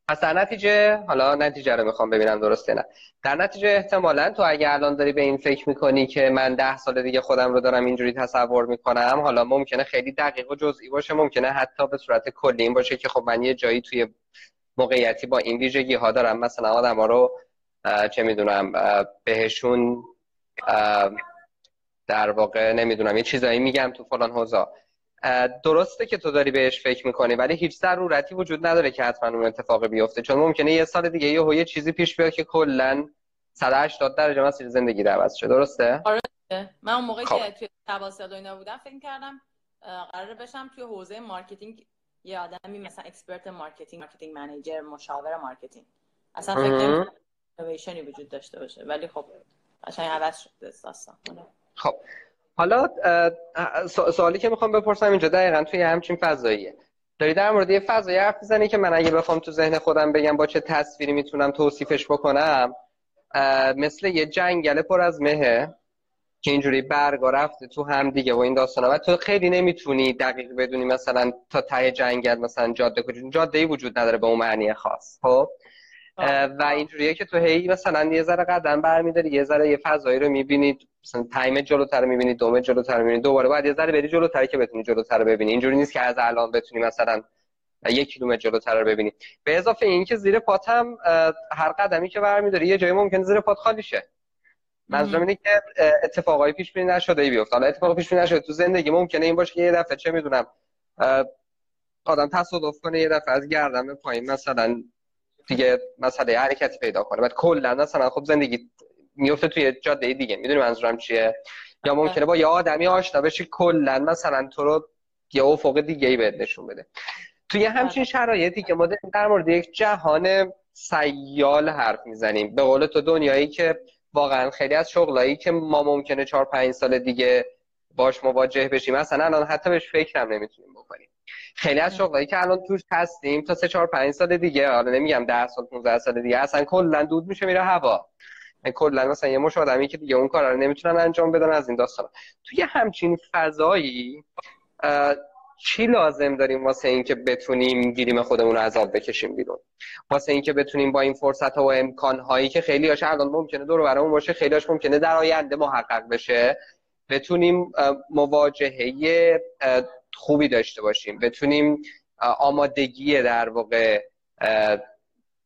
Speaker 1: پس در نتیجه حالا نتیجه رو می‌خوام ببینم درسته نه. در نتیجه احتمالا تو اگه الان داری به این فکر می‌کنی که من ده سال دیگه خودم رو دارم اینجوری تصور می‌کنم حالا ممکنه خیلی دقیق و جزئی باشه ممکنه حتی به صورت کلی این باشه که خب من یه جایی توی موقعیتی با این ویژگی ها دارم. مثلا آدم ها رو چه می‌دونم بهشون در واقع نمی‌دونم یه چیزایی میگم تو فلان حوزه. درسته که تو داری بهش فکر می‌کنی ولی هیچ ضرورتی وجود نداره که حتما اون اتفاق بیفته. چون ممکنه یه سال دیگه یه یه چیزی پیش بیاد که کلا 180 درجه مسیر زندگی رو عوض شه. درسته؟
Speaker 2: آره. من اون موقعی خب. که توی تواسط و اینا بودم فکر کردم قرار بشم توی حوزه marketing یه آدمی مثلا expert marketing marketing manager مشاور marketing. اصلا فکر نمی‌کنم وجود داشته باشه. ولی خب قشنگ عوض شد داستان.
Speaker 1: خب. حالا سوالی که می‌خوام بپرسم اینجا دقیقا توی همچین فضاییه. داری در مورد یه فضایی حرف می‌زنی که من اگه بخوام تو ذهن خودم بگم با چه تصویری می‌تونم توصیفش بکنم؟ مثل یه جنگل پر از مهه که اینجوری برگا رفته تو هم دیگه و این داستانا. و تو خیلی نمی‌تونی دقیق بدونی مثلا تا ته جنگل مثلا جاده کجا جاده ای وجود نداره به اون معنی خاص خب؟ و اینجوریه که تو هی مثلا یه ذره قدم برمیداری یه ذره یه فضایی رو می‌بینید مثلا تایم جلوتر رو می‌بینید دومه جلوتر می‌بینید دوباره بعد یه ذره بری جلوتر که بتونی جلوتر رو ببینی. اینجوری نیست که از الان بتونی مثلا یک کیلومتر جلوتر رو ببینی. به اضافه اینکه زیر پاتم هر قدمی که برمیداری یه جایی ممکن زیر پات خالی شه. منظورم اینه که اتفاقای پیش بینی نشده ای بیفته. حالا اتفاق پیش بینی نشده تو زندگی ممکنه این باشه که یه دفعه چه می‌دونم آدم تصادف کنه یه دفعه از گردن پایین مثلا دیگه مسئله حرکتی پیدا کنه. بعد کلا مثلا خب زندگی میفته توی جاده دیگه. می‌دونی منظورم چیه؟ یا ممکنه با یه آدمی آشنا بشی کلا مثلا تو رو یه افق دیگه ای بهت نشون بده. توی همچین بله. شرایطی که ما در مورد یک جهان سیال حرف می‌زنیم. به قول تو دنیایی که واقعا خیلی از شغلایی که ما ممکنه 4 5 سال دیگه باش مواجه بشیم مثلا الان حتی بهش فکرم نمی‌تونیم بکنیم. خیلی از شغلایی که الان توش هستیم تا 3 4 5 سال دیگه حالا نمیگم 10 سال 15 سال دیگه اصلا کلا دود میشه میره هوا. کلا مثلا یه مش آدمی که دیگه اون کارا رو نمی‌تونن انجام بدن از این داستان توی همچین فضایی چی لازم داریم واسه اینکه بتونیم گیریم خودمون رو عذاب بکشیم بیرون؟ واسه اینکه بتونیم با این فرصت ها و امکان هایی که خیلی هاش الان ممکنه دور برامون باشه خیلی هاش ممکنه در آینده محقق بشه بتونیم مواجهه خوبی داشته باشیم. بتونیم آمادگی در واقع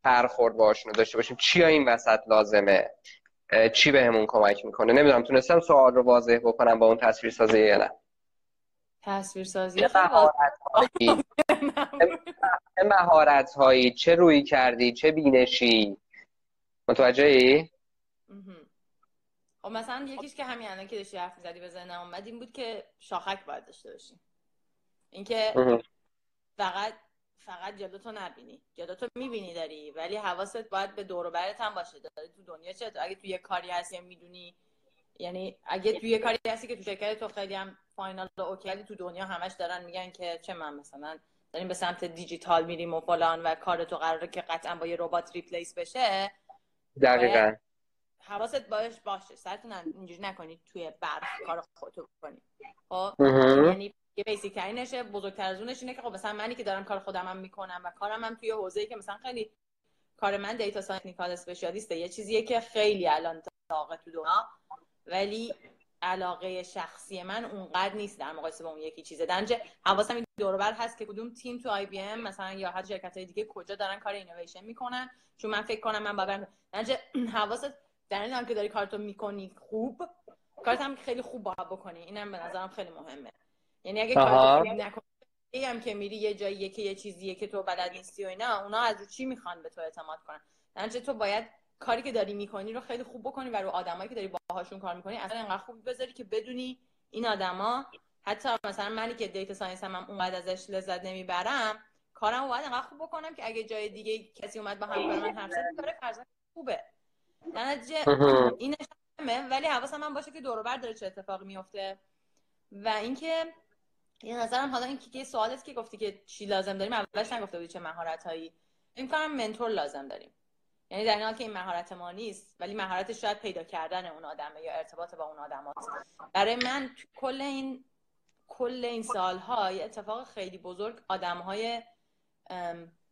Speaker 1: برخورد باشون داشته باشیم. چی این وسط لازمه؟ چی بهمون کمک می‌کنه؟ نمی‌دونم تونستم سوال رو واضح بکنم با اون تصویر سازی یا نه.
Speaker 2: تصویر سازی
Speaker 1: چه مهارت هایی چه روی کردی؟ چه بینشی؟ متوجه ای؟
Speaker 2: خب مثلا یکیش که همین الان که داشتی حرف می‌زدی به ذهنم اومد این بود که شاخک باید داشته باشیم. اینکه فقط فقط جلوتو نبینی جلوتو می‌بینی داری ولی حواست باید به دور و برت هم باشه. داری تو دنیا چه اگه تو یه کاری هستی می‌دونی. یعنی اگه توی یه کاری هستی که تو شرکت تو خیلی هم fine و okay تو دنیا همش دارن میگن که چه من مثلا داریم به سمت دیجیتال میریم و فلان و کار تو قراره که قطعا با یه ربات replace بشه.
Speaker 1: دقیقا.
Speaker 2: حواست باشه باشه. سرتون اینجوری نکنید توی برف کار خودتو بکنید خب؟ یعنی یه basic ترینشه بزرگتر از اونش اینه که خب مثلا منی که دارم کار خودم هم می‌کنم و کارم هم توی حوزه‌ای که مثلا خیلی کار من data scientist specialist ه یه چیزیه که خیلی الان داغه تو دنیا ولی علاقه شخصی من اونقدر نیست در مقایسه با اون یکی چیزه. در نتیجه حواسم این دوربر هست که کدوم تیم تو IBM مثلا یا هر شرکت های دیگه کجا دارن کار اینویشن می‌کنن. چون من فکر کنم من باور در نتیجه حواست در این که داری کارتو می‌کنی خوب کارت هم خیلی خوب باید بکنی. اینم به نظرم خیلی مهمه. یعنی اگه نکنی. هم که میری یه جایی که یه چیزیه که تو بلد نیستی و اینا اونا از رو چی می‌خوان به تو اعتماد کنن؟ در تو باید کاری که داری می‌کنی رو خیلی خوب بکنی و رو آدمایی که داری باهاشون کار می‌کنی اصلا انقدر خوب بذاری که بدونی این آدما حتی مثلا منی که data science هم, هم اونقدر ازش لذت نمی‌برم کارم باید انقدر خوب بکنم که اگه جای دیگه کسی اومد با هم من حرف زد کار فرضاً خوبه. در این همه ولی حواسم من باشه که دورم داره چه اتفاقی میفته. و اینکه یه نظرم حالا این که سوالت که گفتی که چی لازم داریم؟ اولش نگفته بودی چه مهارت هایی کنم منتور لازم داریم. یعنی در حال که این مهارت ما نیست ولی مهارت شاید پیدا کردن اون آدمه یا ارتباط با اون آدمات برای من کل این کل این سالها یه اتفاق خیلی بزرگ آدم های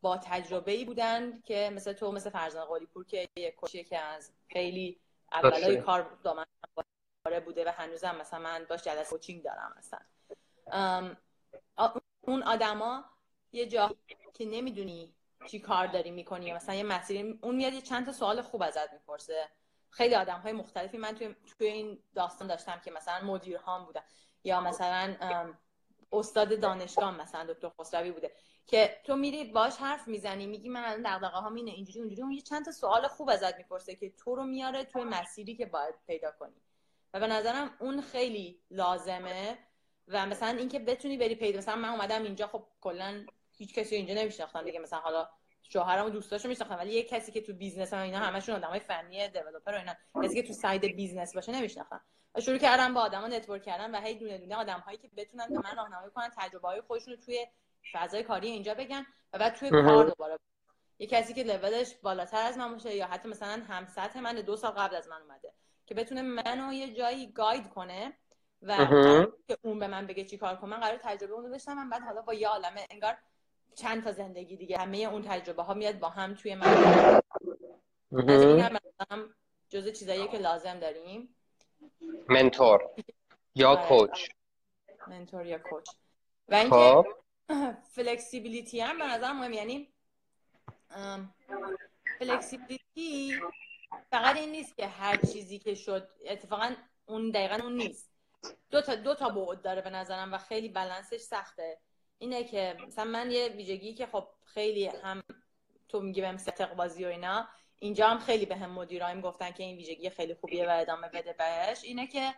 Speaker 2: با تجربه ای بودن که مثل تو مثل فرزان قولی پور که یه کوچیه که از خیلی اولای کار دامن بوده و هنوزم مثلا من باش جلسه کوچینگ دارم مثلا. اون آدما یه جا که نمی‌دونی چی کار داری می‌کنی مثلا یه مسیری اون میاد یه چند تا سوال خوب ازت می‌پرسه. خیلی آدم های مختلفی. من توی, توی این داستان داشتم که مثلا مدیر هام بودن یا مثلا استاد دانشگاه مثلا دکتر خسروی بوده که تو میری باش حرف می‌زنی میگی من الان دغدغه ها اینه اینجوری اونجوری. اون یه چند تا سوال خوب ازت می‌پرسه که تو رو میاره توی مسیری که باید پیدا کنی. و به نظرم اون خیلی لازمه. و مثلا اینکه بتونی بری پیدا مثلا من اومدم اینجا خب کلا هیچ کسی اینجا نمیشناختم دیگه. مثلا حالا شوهرم و دوستاشو میشناختم ولی یه کسی که تو business هم اینا همشون آدمای فنی developer و اینا کسی که تو side business باشه نمیشناختم. و شروع کردم با آدما network کردن و هی دونه دونه آدمایی که بتونن به من راهنمایی کنن تجربه های خودشون رو توی فضای کاری اینجا بگن و بعد توی کار دوباره. یه کسی که لولش بالاتر از من باشه یا حتی مثلا هم سطح من دو سال قبل از من اومده که بتونه منو یه جایی گاید کنه و که اون به من بگه چی کار کنم من قرار تجربه اون رو من بعد حالا با یه عالمه انگار چند تا زندگی دیگه همه اون تجربه ها میاد با هم توی من. هم جزء چیزایی که لازم داریم.
Speaker 1: منتور یا آره. کوچ.
Speaker 2: منتور یا کوچ. و اینکه فلکسیبیلیتی هم به نظر مهم یعنی فلکسیبیلیتی فقط این نیست که هر چیزی که شد اتفاقا اون دقیقا اون نیست. دو تا دو تا بعد داره به نظرم و خیلی بلنسش سخته. اینه که مثلا من یه ویژگی که خب خیلی هم تو میگی بهم ستق بازی و اینا اینجا هم خیلی به هم مدیرایم گفتن که این ویژگی خیلی خوبیه و ادامه بده بهش. اینه که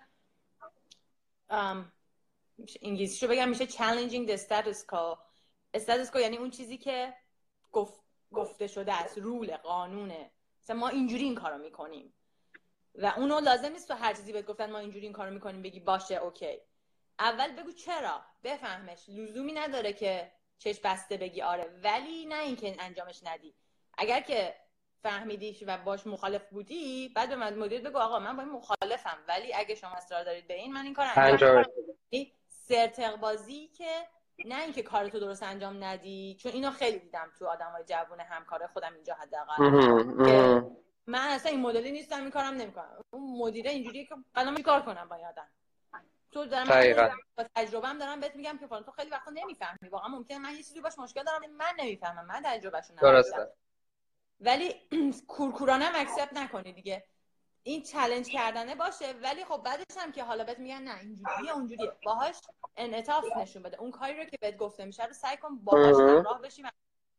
Speaker 2: انگلیسی رو بگم میشه challenging the status quo. Status quo یعنی اون چیزی که گفت گفته شده است رول قانونه. مثلا ما اینجوری این کارو می‌کنیم. و اونو لازم نیست تو هر چیزی بهت گفتن ما اینجوری این کارو می‌کنیم بگی باشه اوکی. اول بگو چرا؟ بفهمش. لزومی نداره که چش بسته بگی آره ولی نه اینکه انجامش ندی. اگر که فهمیدیش و باش مخالف بودی بعد به من مدیر بگو آقا من با این مخالفم ولی اگه شما اصرار دارید به این من این کار انجام سرتق بازی که نه اینکه کارتو درست انجام ندی چون اینو خیلی دیدم تو آدمای جوون همکار خودم اینجا حداقل. من اصلا این مدلی نیستم این کارم نمی‌کنم. اون مدیره اینجوریه که الان کار کنم با یادم تو دارم با تجربه هم دارم بهت میگم که تو خیلی وقتا نمی‌فهمی. واقعا ممکنه من یه چیزی باش مشکل دارم من نمی‌فهمم. من تجربهشون
Speaker 1: درسته.
Speaker 2: ولی کورکورانه هم اکسپت نکنی دیگه. این challenge کردنه باشه ولی خب بعدش هم که حالا بهت میگن نه اینجوریه اونجوریه. باهاش انعطاف نشون بده. اون کاری رو که بهت گفته میشه رو سعی کن باهاش همراه بشی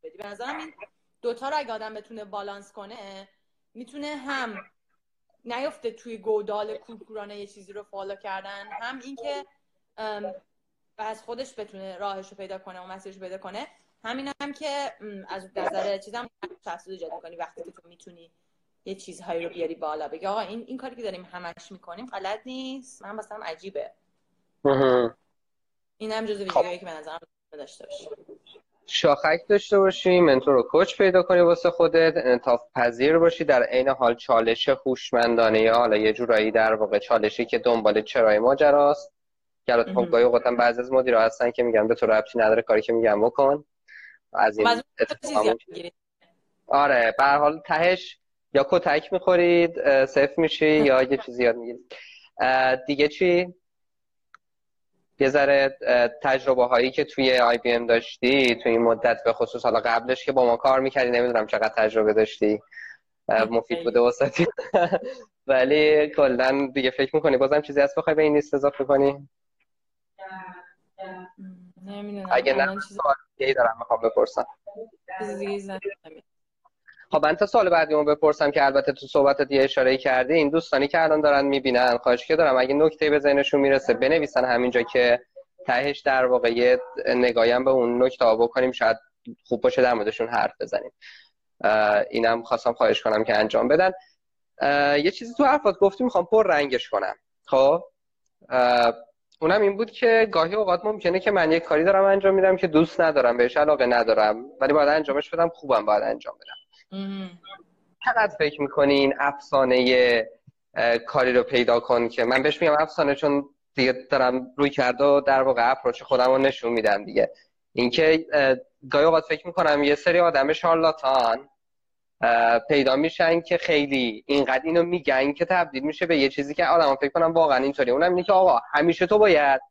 Speaker 2: بدی. به نظرم این دوتا رو اگه آدم بتونه بالانس کنه می‌تونه هم نیفته توی گودال کورکورانه یه چیزی رو follow کردن هم اینکه از خودش بتونه راهش رو پیدا کنه و مسیرش پیدا کنه. همین هم که از نظر چیزم تفسیر ایجاد کنی وقتی که تو می‌تونی یه چیزهایی رو بیاری بالا. بگی آقا این این کاری که داریم همش می‌کنیم غلط نیست. من مثلا عجیبه. این هم جزو ویژگیهایی که به نظرم داشته باشه
Speaker 1: شاخک داشته باشی منتور و کوچ پیدا کنی واسه خودت انطاف پذیر باشی در عین حال چالش هوشمندانه یا حالا یه جورایی در واقع چالشی که دنبال چرای ماجراست. که البته خب گاهی اوقات بعضی از مدیرا هستن که میگن به تو ربطی نداره کاری که میگم بکن. از این آره به حال تهش یا کتک می‌خورید صفر میشی یا یه چیزی یاد می‌گیرید. دیگه چی؟ یه ذره تجربه هایی که توی آی بی ام داشتی توی این مدت به خصوص حالا قبلش که با ما کار می‌کردی نمی‌دونم چقدر تجربه داشتی. مفید بوده واسطی ولی کلا دیگه فکر می‌کنی بازم چیزی هست بخوای به این لیست اضافه کنی؟ اگه نه سوال دارم می‌خوام بپرسم. خب من تا سال بعدی بپرسم که البته تو صحبتت یه اشاره کردی این دوستانی که الان دارن می‌بینن خواهش که دارم اگه نکته به ذهنشون می‌رسه بنویسن همینجا که تهش در واقع یه نگاهیم به اون نکته ها بکنیم شاید خوب باشه در موردشون حرف بزنیم. اینم خواستم خواهش کنم که انجام بدن. یه چیزی تو حرفات گفتی می‌خوام پر رنگش کنم. خب؟ اونم این بود که گاهی اوقات ممکنه که من یه کاری دارم انجام میدم که دوست ندارم بهش علاقه ندارم ولی باید انجامش بدم خوبم باید انجام بدم. چقدر فکر می‌کنی این افسانه کاری رو پیدا کن که من بهش میگم افسانه؟ چون دیگه دارم روی کرده و در واقع اپروچ خودم رو نشون میدم دیگه. اینکه گاهی اوقات فکر می‌کنم یه سری آدم شارلاتان پیدا میشن که خیلی اینقدر اینو میگن که تبدیل میشه به یه چیزی که آدم فکر کنم واقعا اینطوری اونم اینه که آقا همیشه تو باید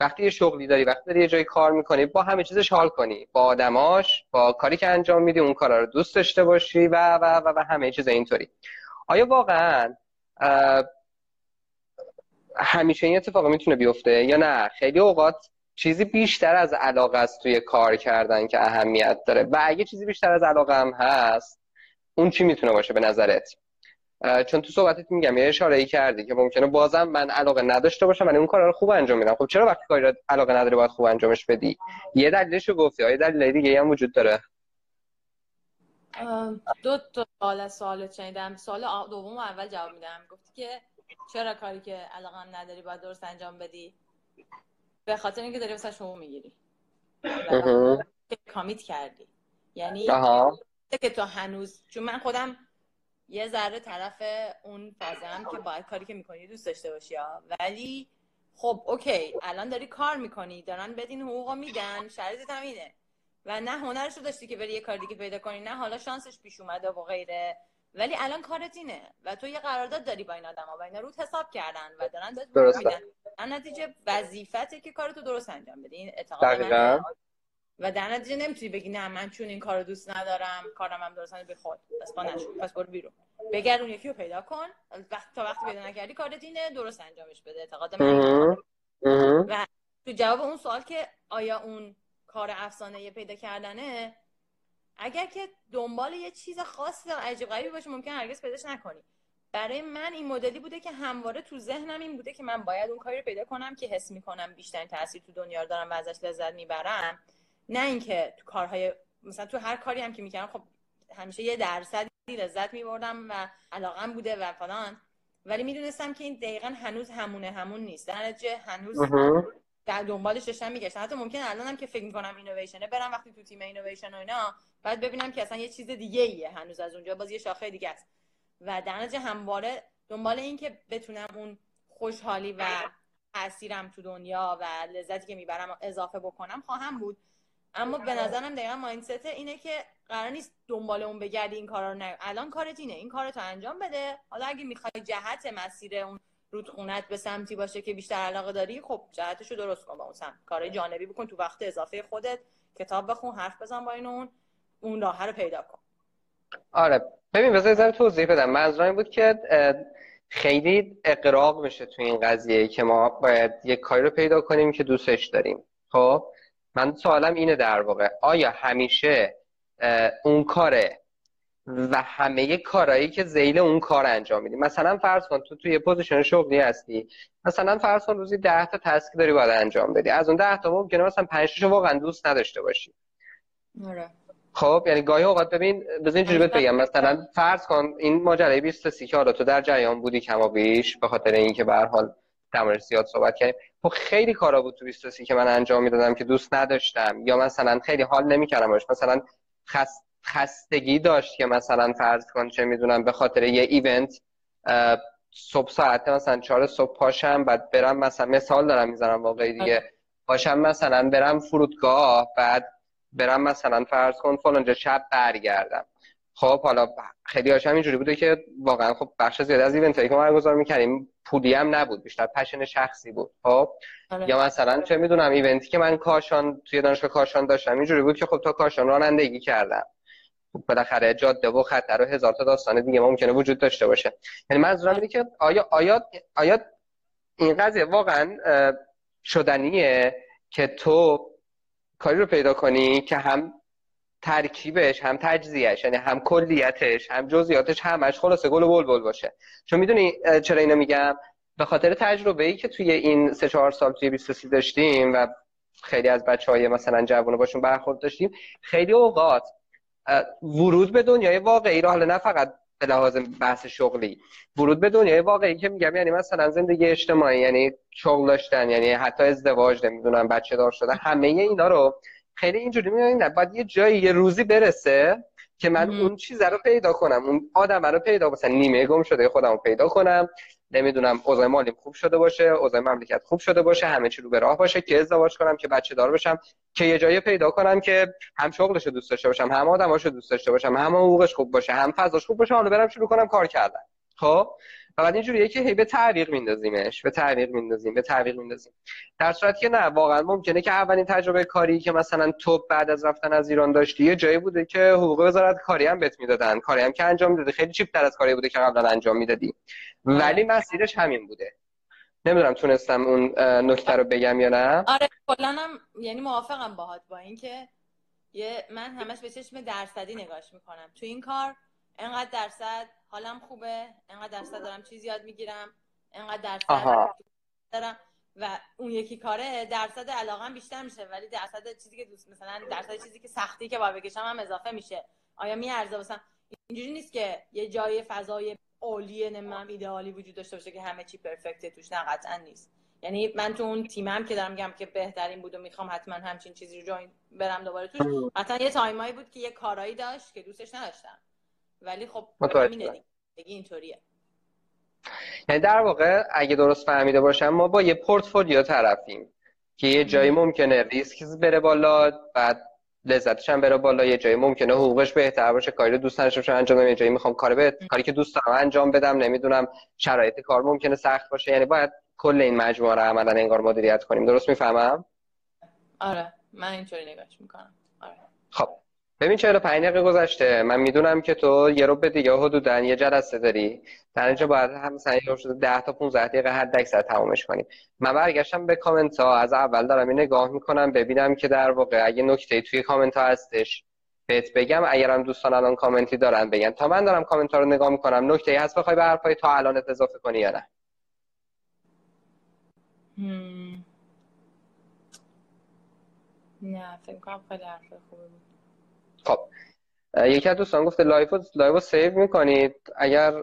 Speaker 1: وقتی یه شغلی داری وقتی داری یه جایی کار می‌کنی با همه چیزش حال کنی. با آدماش با کاری که انجام میدی اون کارا رو دوست داشته باشی و و و, و همه چیز اینطوری. آیا واقعا همیشه این اتفاق می‌تونه بیفته یا نه؟ خیلی اوقات چیزی بیشتر از علاقه است توی کار کردن که اهمیت داره. و اگه چیزی بیشتر از علاقه هم هست اون چی می‌تونه باشه به نظرت؟ چون تو صحبتت میگم یه اشاره ای کردی که ممکنه بازم من علاقه نداشته باشم ولی اون کار رو خوب انجام میدم. خب چرا وقتی کاری علاقه نداری باید خوب انجامش بدی؟ یه دلیلش رو گفتی. آیا دلیل دیگه هم وجود داره؟
Speaker 2: دو تا سوال سوال شنیدم. سوال دوم اول جواب میدم. گفتی که چرا کاری که علاقه نداری باید درست انجام بدی؟ به خاطر اینکه داری واسه شما می‌گیری. کامیت کردی. یعنی که تو هنوز چون من خودم یه ذره طرف اون فازم که باید کاری که می‌کنی دوست داشته باشی ولی خب اوکی الان داری کار می‌کنی دارن بدین حقوق میدن شرایطت هم اینه. و نه هنرش رو داشتی که بری یه کار دیگه پیدا کنی نه حالا شانسش پیش اومده و غیره. ولی الان کارت اینه. و تو یه قرارداد داری با این آدما و اینا رو حساب کردن و دارن بهت میدن. نتیجه وظیفته که کارتو درست انجام بدی. این اعتقاد و در نتیجه نمی‌تونی بگی نه من چون این کارو دوست ندارم کارم هم درست به خود پس با نشو. پس برو بیرون. بگرد اون یکی رو پیدا کن. وقت تا وقتی پیدا نکردی کارت اینه درست انجامش بده. اعتقاد من و تو جواب اون سوال که آیا اون کار افسانه پیدا کردنه اگر که دنبال یه چیز خاصی عجیب غریبی باشه ممکن هرگز پیداش نکنی. برای من این مدلی بوده که همواره تو ذهنم این بوده که من باید اون کاری رو پیدا کنم که حس می‌کنم بیشترین تاثیر تو دنیا دارم و ازش لذت می‌برم. نه اینکه تو کارهای مثلا تو هر کاری هم که می‌کردم خب همیشه یه درصدی لذت میبردم و علاقم بوده و فلان. ولی می‌دونستم که این دقیقا هنوز همونه همون نیست. در هنوز در دنبالش داشتم میگشتم. حتی ممکن الانم که فکر می‌کنم اینویشنه برم وقتی تو تیم اینویشن و اینا بعد ببینم که اصلا یه چیز دیگه ایه هنوز از اونجا. باز یه شاخه دیگه است. و در نتیجه همواره دنبال این که بتونم اون خوشحالی و تاثیرم تو دنیا و لذتی که می‌برم اضافه بکنم خواهم بود. اما به نظرم دقیقا مایندست اینه که قرار نیست دنبال اون بگردی این کارا رو نه الان کارت اینه. این کارتو انجام بده. حالا اگه می‌خوای جهت مسیر اون رودخونت به سمتی باشه که بیشتر علاقه داری خب جهتشو درست کن. با اون سمت کارهای جانبی بکن. تو وقت اضافه خودت کتاب بخون حرف بزن با این اون. اون راه رو پیدا کن.
Speaker 1: آره. ببین بذار ذره توضیح بدم. منظورم این بود که خیلی اغراق میشه تو این قضیه که ما باید یک کاری رو پیدا کنیم که دوستش داریم. خب؟ من سوالم اینه در واقع. آیا همیشه اون کاره و همه کارهایی که ذیل اون کار انجام میدی؟ مثلا فرض کن تو توی position شغلی هستی. مثلا فرض کن روزی 10 تا task داری باید انجام بدی. از اون 10 تا ممکنه مثلا 5 واقعا دوست نداشته باشی.
Speaker 2: آره.
Speaker 1: خب یعنی گاهی اوقات ببین بزن اینجوری بهت بگم. مثلا فرض کن این ماجرای 20 که حالا تو در جریان بودی کمابیش به خاطر اینکه به هر حال در زیاد صحبت کردیم. خیلی کارا بود تو 20 که من انجام می‌دادم که دوست نداشتم. یا مثلا خیلی حال نمی‌کردم باش مثلا خست خستگی داشت که مثلا فرض کن چه می‌دونم به خاطر یه ایونت صبح ساعت مثلا چهار صبح پاشم بعد برم مثلا مثال دارم می‌زنم واقعی دیگه. باشم مثلا برم فرودگاه بعد برم مثلا فرض کن فلانجا شب برگردم. خب حالا خیلی هاشم اینجوری بوده که واقعا خب بخش زیاد از ایونت که ما برگزار می‌کردیم پولی هم نبود بیشتر پشن شخصی بود. خب؟ آره. یا مثلا چه می‌دونم ایونتی که من کاشان توی دانشگاه کاشان داشتم اینجوری بود که خب تا کاشان رانندگی کردم. بالاخره جاده و خطر و هزار تا داستان دیگه ممکنه وجود داشته باشه. یعنی منظورم اینه که آیا آیا آیا این قضیه واقعا شدنیه که تو کاری رو پیدا کنی که هم ترکیبش هم تجزیهش یعنی هم کلیتش هم جزئیاتش همش خلاصه گل و بلبل باشه. چون می‌دونی چرا اینو میگم؟ به خاطر تجربه ای که توی این سه چهار سال توی 23 داشتیم و خیلی از بچه های مثلا جوانو باشون برخورد داشتیم خیلی اوقات ورود به دنیای واقعی رو حالا نه فقط به لحاظ بحث شغلی ورود به دنیای واقعی که میگم یعنی مثلا زندگی اجتماعی یعنی شغل داشتن یعنی حتی ازدواج نمی‌دونم بچه دار شدن همه اینا رو خیلی اینجوری می‌بینید نه. باید یه جایی یه روزی برسه که من اون چیز رو پیدا کنم. اون آدم رو پیدا مثلا نیمه گم شده خودم رو پیدا کنم. نمی‌دونم اوضاع مالیم خوب شده باشه اوضاع مملکت خوب شده باشه همه چی رو به راه باشه که ازدواج کنم که بچه دار بشم که یه جایی پیدا کنم که هم شغلش رو دوست داشته باشم هم آدماش رو دوست داشته باشم هم حقوقش خوب باشه هم فضاش خوب باشه حالا برم شروع کنم کار کردن. خب؟ فقط اینجوریه که هی به تعویق میندازیمش به تعویق میندازیم به تعویق میندازیم. در صورتی که نه واقعا ممکنه که اولین تجربه کاری که مثلا تو بعد از رفتن از ایران داشتی یه جایی بوده که حقوق وزارت کاری هم بهت می‌دادن کاری هم که انجام می‌دادی. خیلی چیپ تر از کاری بوده که قبلا انجام می‌دادی. ولی مسیرش همین بوده. نمی‌دونم تونستم اون نکته رو بگم یا نه.
Speaker 2: آره کلا یعنی موافقم باهات با اینکه یه من همش به چشم درصدی نگاش می‌کنم. تو این کار انقدر درصد حالم خوبه انقدر درصد دارم چیز یاد می‌گیرم انقدر درصد دارم. و اون یکی کاره درصد علاقه بیشتر میشه ولی درصد چیزی که دوست مثلا درصد چیزی که سختی که باید بکشم هم اضافه میشه. آیا می‌ارزه مثلا اینجوری نیست که یه جای فضای عالی نمی‌دونم ایدئالی وجود داشته باشه که همه چی perfect ه توش نه قطعا نیست. یعنی من تو اون تیمم که دارم میگم که بهترین بود و می‌خوام حتما همچین چیزی رو join بدم دوباره توش قطعا یه time ایی بود که یه کارایی داشت که دوستش نداشتم. ولی خب همینه اینطوریه.
Speaker 1: یعنی در واقع اگه درست فهمیده باشم ما با یه پورتفولیو طرفیم که یه جایی ممکنه ریسک بره بالا بعد لذتش هم بره بالا. یه جایی ممکنه حقوقش بهتر باشه. کاری دوست نداشته انجام بدم یه جایی می‌خوام کار به کاری که دوست دارم انجام بدم نمی‌دونم شرایط کار ممکنه سخت باشه. یعنی باید کل این مجموعه رو عملا انگار مدیریت کنیم. درست می‌فهمم؟
Speaker 2: آره. من اینطوری نگاهش می‌کنم. آره.
Speaker 1: خب. ببین 45 دقیقه گذشته. من می‌دونم که تو یه رو دیگه حدودا یه جلسه داری. در اینجا باید هم مثلا شده 10 تا 15 دقیقه حد اکثر تمومش کنیم. من برگشتم به کامنت ها. از اول دارم این نگاه می‌کنم ببینم که در واقع اگه نکته توی کامنت ها هستش بهت بگم اگرم دوستان الان کامنتی دارن بگن. تا من دارم کامنت ها رو نگاه می‌کنم نکته هست بخوای به حرفای تا الان اضافه کنی یا نه.
Speaker 2: نه فکر کنم خیلی حرف خوبه بود.
Speaker 1: خب یکی از دوستان گفته لایو لایو سیو می‌کنید. اگر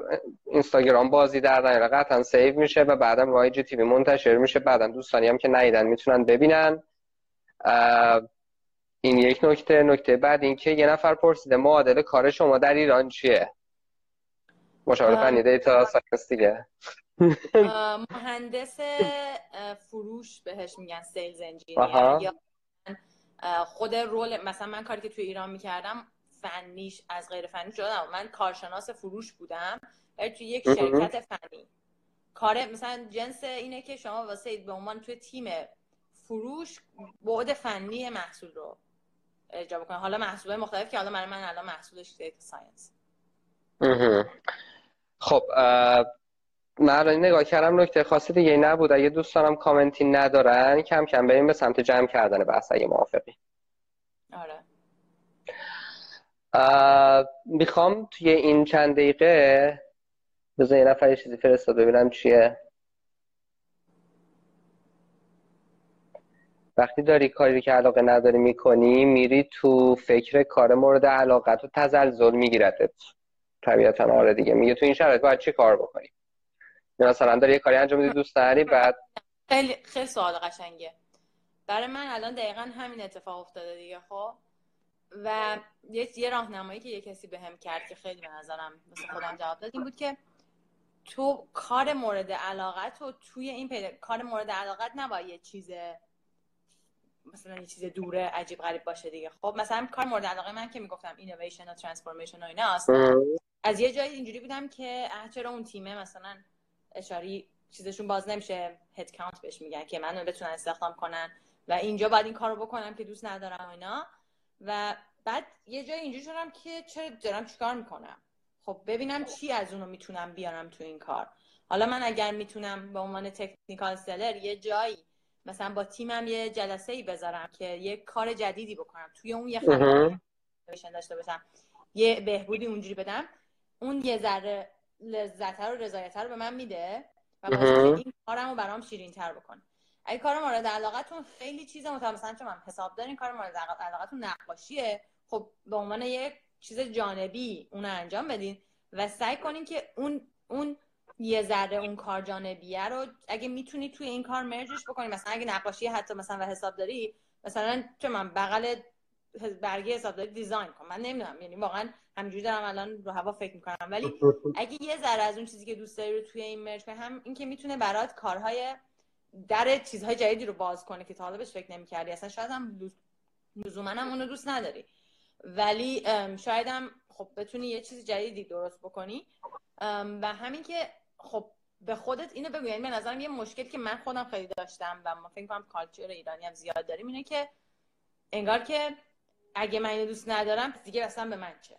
Speaker 1: اینستاگرام بازی در نیاره قطعا save میشه و بعدم روی جی تیوی منتشر میشه. بعدم دوستانی هم که ندیدن می‌تونن ببینن. این یک نکته. نکته بعد اینکه یه نفر پرسیده معادل کار شما در ایران چیه؟ مشاور فنی data science دیگه.
Speaker 2: مهندس فروش بهش میگن sales engineer یا خود role مثلا من کاری که توی ایران می‌کردم فنیش از غیر فنی شدم من کارشناس فروش بودم. ولی توی یک شرکت فنی. کار مثلا جنس اینه که شما واسه به عنوان توی تیم فروش بعد فنی محصول رو اجرا بکنه حالا محصول مختلف که حالا من من الان محصولش data science
Speaker 1: خب من نگاه کردم نکته خاصی دیگه نبود. اگه دوستانم کامنتی ندارن کم کم بریم به سمت جمع کردن بحث اگه موافقی.
Speaker 2: آره.
Speaker 1: می‌خوام توی این چند دقیقه بذار یه نفر چیزی فرستاد ببینم چیه. وقتی داری کاری که علاقه نداری می‌کنی میری تو فکر کار مورد علاقت و تزلزل میگیردت طبیعتا آره دیگه میگه تو این شرایط باید چی کار بکنی؟ مثلا داری یه کاری انجام میدی دوست داری؟ بعد
Speaker 2: خیلی خیلی سوال قشنگه برای من الان دقیقا همین اتفاق افتاده دیگه خب؟ و یه یه راهنمایی که یه کسی بهم به کرد که خیلی به نظرم مثل خودم جواب داد این بود که تو کار مورد علاقت و توی این پیدا کار مورد علاقت نباید یه چیز مثلا یه چیز دوره عجیب غریب باشه دیگه. خب مثلا کار مورد علاقه من که می‌گفتم اینویشن و transformation و ایناست از یه جایی اینجوری بودم که چرا اون تیمه مثلا HR ی چیزشون باز نمیشه head count بهش میگن که منو بتونن استخدام کنن و اینجا باید این کارو بکنم که دوست ندارم اینا. و بعد یه جای اینجوری شدم که چرا دارم چیکار می‌کنم؟ خب ببینم چی از اونو می‌تونم بیارم تو این کار. حالا من اگر می‌تونم به عنوان technical seller یه جایی مثلا با تیمم یه جلسه ای بذارم که یه کار جدیدی بکنم توی اون یه خدمت داشته باشم یه بهبودی اونجوری بدم اون یه ذره لذت رو رضایت رو به من میده و این کارمو برام شیرین تر بکنه اگه کار مورد علاقتون خیلی چیز مثلا چون من حساب دارین کار مورد علاقتون نقاشیه خب به عنوان یک چیز جانبی اون انجام بدین و سعی کنین که اون اون یه ذره اون کار جانبیه رو اگه می‌تونی توی این کار مرجش بکنی مثلا اگه نقاشی حتی مثلا و حساب داری مثلا چه من بغل برگه حسابداری دیزاین کنم من نمی‌دونم یعنی واقعا همینجوری دارم الان رو هوا فکر می‌کنم. ولی اگه یه ذره از اون چیزی که دوست داری رو توی این مرج کنی هم این که می‌تونه برات کارهای در چیزهای جدیدی رو باز کنه که تا حالا بهش فکر نمی‌کردی. اصلا شاید هم لزوما هم اونو دوست نداری. ولی شاید هم خب بتونی یه چیز جدیدی درست بکنی. و همین که خب به خودت اینو بگو. یعنی به نظرم یه مشکلی که من خودم خیلی داشتم و ما فکر کنم کالچر ایرانی هم زیاد داریم اینه که انگار که اگه من اینو دوست ندارم دیگه اصلا به من چه؟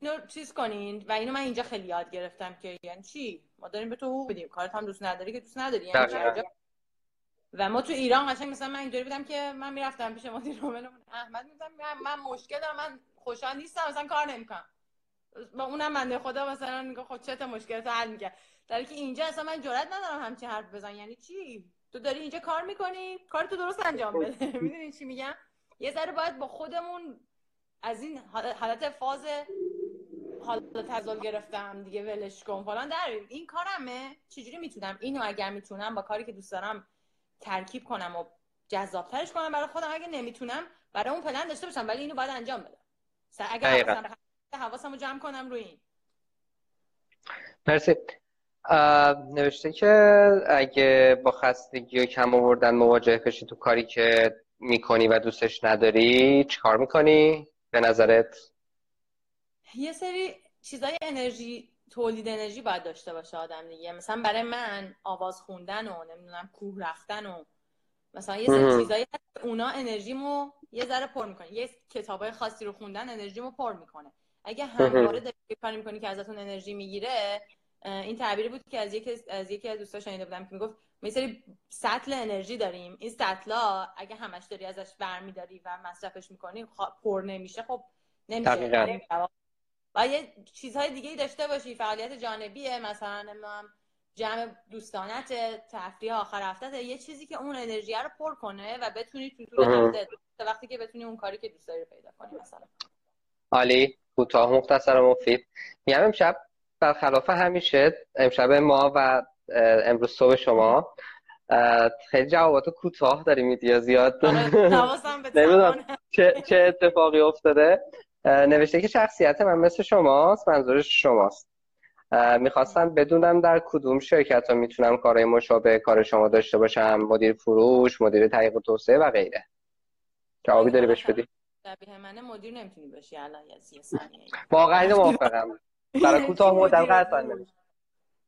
Speaker 2: اینو چیز کنین؟ و اینو من اینجا خیلی یاد گرفتم که یعنی چی؟ ما داریم به تو حقوق بدیم. کارت هم دوست نداری که دوست نداری. یعنی و ما تو ایران قشنگ مثلا من اینطوری بودم که من می‌رفتم پیش مدیر رومن احمد میگم من, من مشکل دارم من خوشحال نیستم مثلا کار نمی‌کنم. با اونم بنده خدا مثلا میگه خب چه مشکلات حل میگه در که اینجا اصلا من جرئت ندارم همچین حرف بزن یعنی چی؟ تو داری اینجا کار می‌کنی؟ کار تو درست انجام بده. می‌دونی چی میگم؟ یه ذره باید با خودمون از این حالت فاز حالت تزال گرفتم دیگه ولش کن. فلان در این کارمه؟ چجوری می‌تونم؟ اینو اگر می‌تونم با کاری که دوست دارم ترکیب کنم و جذابترش کنم برای خودم اگه نمی‌تونم برای اون پلن داشته باشم ولی اینو باید انجام بدم. اگر حواسم رو جمع کنم روی این.
Speaker 1: مرسی. نوشته که اگه با خستگی و کم آوردن مواجه بشی تو کاری که می‌کنی و دوستش نداری چیکار می‌کنی؟ به نظرت؟
Speaker 2: یه سری چیزای انرژی تولید انرژی باید داشته باشه آدم دیگه. مثلا برای من آواز خوندن و نمی‌دونم کوه رفتن و مثلا یه سری چیزایی اونا انرژیمو یه ذره پر می‌کنه. یه کتابای خاصی رو خوندن انرژیمو پر می‌کنه. اگه همواره داری کاری می‌کنی که ازتون انرژی می‌گیره این تعبیری بود که از یکی از یکی از دوستاش شنیده بودم که می‌گفت ما سری سطل انرژی داریم. این سطلا اگه همش داری ازش برمیداری و مصرفش می‌کنی پر نمیشه. خب نمیشه. و یه چیزهای دیگه داشته باشی. فعالیت جانبیه مثلا نمی‌دونم جمع دوستانت تفریح آخر هفته یه چیزی که اون انرژی رو پر کنه و بتونی تو طول هفته وقتی که بتونی اون کاری که دوست داری پیدا کنی مثلا.
Speaker 1: عالی. کوتاه مختصر و مفید. میگم امشب برخلاف همیشه امشب ما و امروز صبح شما. خیلی جوابات کوتاه داری میدی یا زیاد؟
Speaker 2: نمی‌دونم.
Speaker 1: چه, چه اتفاقی افتاده؟ نوشته که شخصیت من مثل شماست منظورش شماست. می‌خواستم بدونم در کدوم شرکت ها می‌تونم کارهای مشابه کار شما داشته باشم. مدیر فروش مدیر تحقیق و توسعه و غیره. جوابی داری بهش بدی؟
Speaker 2: شبیه منه مدیر نمی‌تونی باشی. الان یه
Speaker 1: واقعا موافقم. برای کوتاه مدت قطعا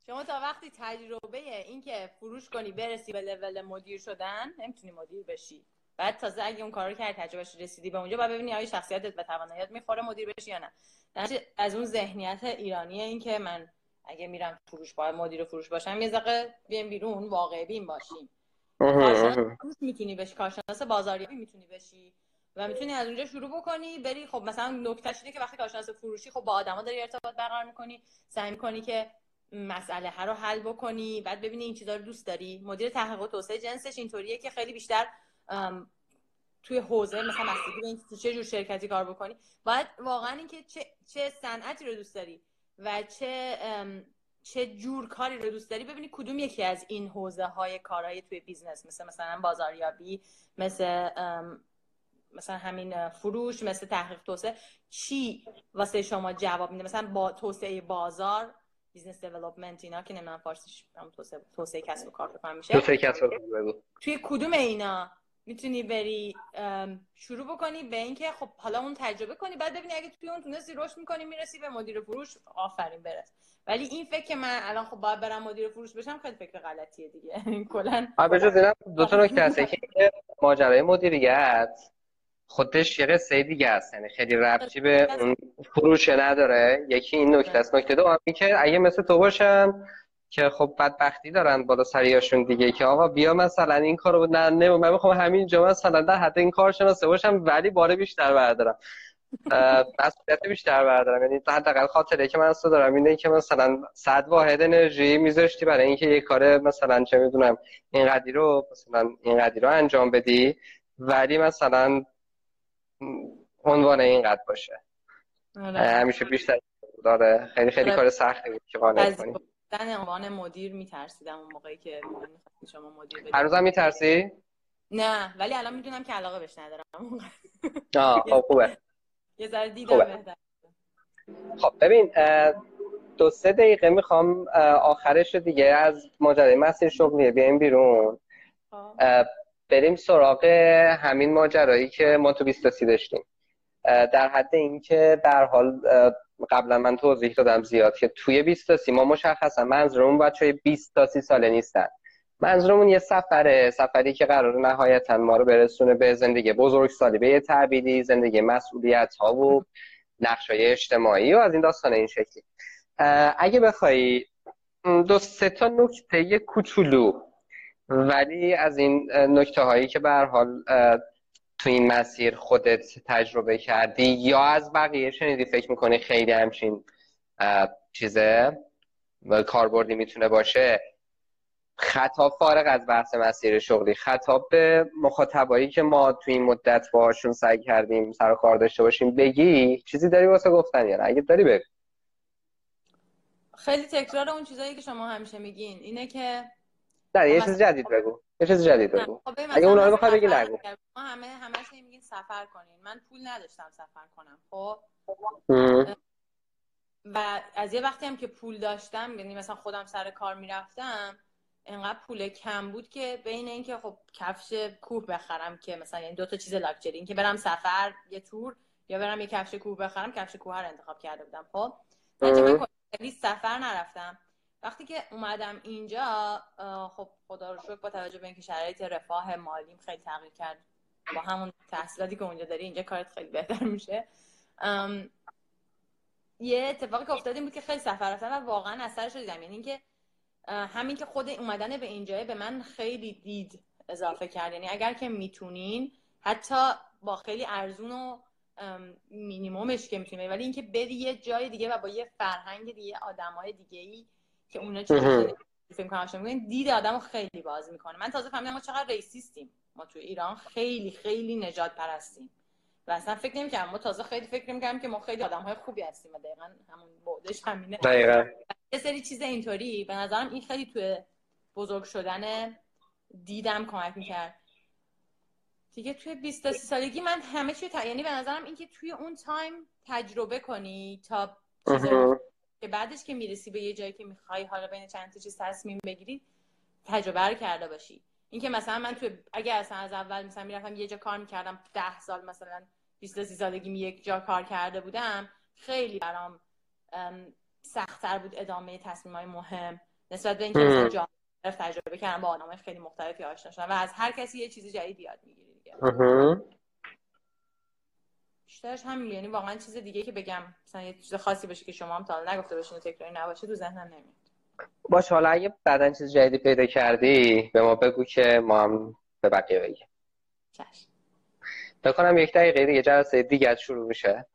Speaker 2: شما تا وقتی تجربه اینکه فروش کنی برسی به لول مدیر شدن نمی‌تونی مدیر بشی. بعد تازه اگه اون کارو کردی تجربهش رسیدی به اونجا بعد ببینی آیا شخصیتت به تواناییات می‌خوره مدیر بشی یا نه. از اون ذهنیت ایرانیه این که من اگه میرم فروش باید مدیر فروش باشم یه ذره بیام بیرون واقع بین باشیم. می‌تونی بشی کارشناس بازاریابی می‌تونی بشی و می‌تونی از اونجا شروع بکنی بری خب مثلا نکتهش اینه که وقتی کارشناس فروشی خب با آدما داری ارتباط برقرار می‌کنی سعی می‌کنی که مسئله ها رو حل بکنی بعد ببینی این چیزا رو دوست داری. مدیر تحقیق و توسعه جنسش اینطوریه که خیلی بیشتر توی حوزه مثلا اینکه چه جور شرکتی کار بکنی. باید واقعا اینکه چه چه صنعتی رو دوست داری و چه چه جور کاری رو دوست داری ببینی کدوم یکی از این حوزه های کارهای توی business مثل مثلا بازاریابی مثل مثلا همین فروش مثل تحقیق توسعه چی واسه شما جواب میده؟ مثلا با توسعه بازار business development اینا که نمی‌دونم فارسیش هم توسعه توسعه کسب و کار بکنم میشه.
Speaker 1: توسعه کسب و کار
Speaker 2: توی کدوم اینا می‌تونی بری شروع بکنی به اینکه خب حالا اون تجربه کنی بعد ببینی اگه توی اون تونستی رشد می‌کنی می‌رسی به مدیر فروش آفرین برس. ولی این فکر که من الان خب باید برم مدیر فروش بشم خیلی فکر غلطیه دیگه. کلا
Speaker 1: به جز اینا دو تا نکته هست. که ماجرای مدیریت. خودش یه قصه دیگه است. یعنی خیلی ربطی به اون فروش نداره. یکی این نکته است. نکته دوم که اگه مثل تو باشن که خب بدبختی دارن بالا سریاشون دیگه که آقا بیا مثلا این کارو نه نه من می‌خوام همین جا مثلا در حد این کار شناسه باشم ولی باره بیشتر بردارم. مسئولیت بیشتر بردارم. یعنی حداقل خاطره که من اصلا دارم اینه که مثلا صد واحد انرژی میذاشتی برای اینکه یه کار مثلا چه می‌دونم اینقدری رو مثلا اینقدری رو انجام بدی ولی مثلا عنوان اینقدر باشه. آره. همیشه بیشتر داره. خیلی خیلی آره. کار سختی بود که قانع کنی.
Speaker 2: عنوان مدیر میترسیدم اون موقعی که شما مدیر
Speaker 1: بدید هنوزم میترسی؟
Speaker 2: نه ولی الان می‌دونم که علاقه بهش ندارم.
Speaker 1: آه خب خوبه.
Speaker 2: یه ذره دیدم بهتر.
Speaker 1: خب ببین دو سه دقیقه می‌خوام آخرش دیگه از ماجرای مسیر شغلیه بیایم بیرون. خب. بریم سراغ همین ماجرایی که ما تو 20 داشتیم. در حد اینکه در حال قبلا من توضیح دادم زیاد که توی 20 تا ما مشخصا منظورمون بچه های 20 تا 30 ساله نیستن. منظورمون یه سفره سفری که قرار نهایتا ما رو برسونه به زندگی بزرگ سالی به یه زندگی مسئولیت ها و نقش اجتماعی و از این داستان این شکلی. اگه بخوای دو سه تا نکته کوچولو ولی از این نکته هایی که به حال تو این مسیر خودت تجربه کردی یا از بقیه شنیدی فکر می‌کنی خیلی همچین چیزه کاربردی می‌تونه باشه؟ خطاب فارغ از بحث مسیر شغلی خطاب به مخاطبایی که ما تو این مدت باهاشون سعی کردیم سر کار داشته باشیم بگی چیزی داری واسه گفتن یا نه؟ اگه داری بگو.
Speaker 2: خیلی تکرار اون چیزایی که شما همیشه میگین. اینه که
Speaker 1: نه یه چیز جدید بگو. یه چیز جدید بگو. خب اگه اون رو بخوای بگی نگو.
Speaker 2: ما همه همش میگین سفر کنین. من پول نداشتم سفر کنم خب؟ و از یه وقتی هم که پول داشتم یعنی مثلا خودم سر کار می‌رفتم انقدر پول کم بود که بین اینکه خب کفش کوه بخرم که مثلا یعنی دو تا چیز لاکچری اینکه برم سفر یه تور یا برم یه کفش کوه بخرم کفش کوه رو انتخاب کرده بودم خب؟ من سفر نرفتم. وقتی که اومدم اینجا خب خدا رو شکر با توجه به اینکه شرایط رفاه مالیم خیلی تغییر کرد. با همون تحصیلاتی که اونجا داری اینجا کارت خیلی بهتر میشه. یه اتفاقی که افتاد بود که خیلی سفر رفتم و واقعا اثرش رو دیدم. یعنی اینکه همین که خود اومدن به اینجا به من خیلی دید اضافه کرد. یعنی اگر که می‌تونین حتی با خیلی ارزون و مینیمومش که می‌تونی ولی اینکه بری یه جای دیگه و با یه فرهنگ دیگه آدمای دیگه ای که اونا چیزی فیلم دید آدمو خیلی باز می‌کنه. من تازه فهمیدم ما چقدر ریسیستیم. ما تو ایران خیلی خیلی نجات پرستیم. و اصلا فکر نمی‌کردم. ما تازه خیلی فکر نمی‌کردم که ما خیلی آدم‌های خوبی هستیم و دقیقا همون بودش همینه.
Speaker 1: دقیقا.
Speaker 2: یه سری چیز اینطوری. به نظرم این خیلی توی بزرگ شدن دیدم کمک می‌کرد. دیگه توی 20 سالگی من همه چی تا... یعنی به نظرم اینکه توی اون تایم تجربه کنی تا که بعدش که می‌رسی به یه جایی که می‌خوای حالا بین چند تا چیز تصمیم بگیری تجربه رو کرده باشی. اینکه مثلا من تو اگه اصلا از اول مثلا می‌رفتم یه جا کار می‌کردم ده سال مثلا 20 سالگی می یک جا کار کرده بودم خیلی برام سختتر بود ادامه تصمیم های مهم. نسبت به اینکه مثلا جا تجربه کردن با آدمای خیلی مختلفی آشنا شدن و از هر کسی یه چیز جدید یاد می‌گیری دیگه. بیشترش همین یعنی واقعا چیز دیگه که بگم. مثلا یه چیز خاصی باشه که شما هم تا نگفته باشین و تکراری نباشه تو ذهنم نمیاد.
Speaker 1: باش حالا اگه بعدا چیز جدیدی پیدا کردی به ما بگو که ما هم به بقیه بگیم.
Speaker 2: چشم.
Speaker 1: بکنم یک دقیقه دیگه جلسه دیگه شروع میشه.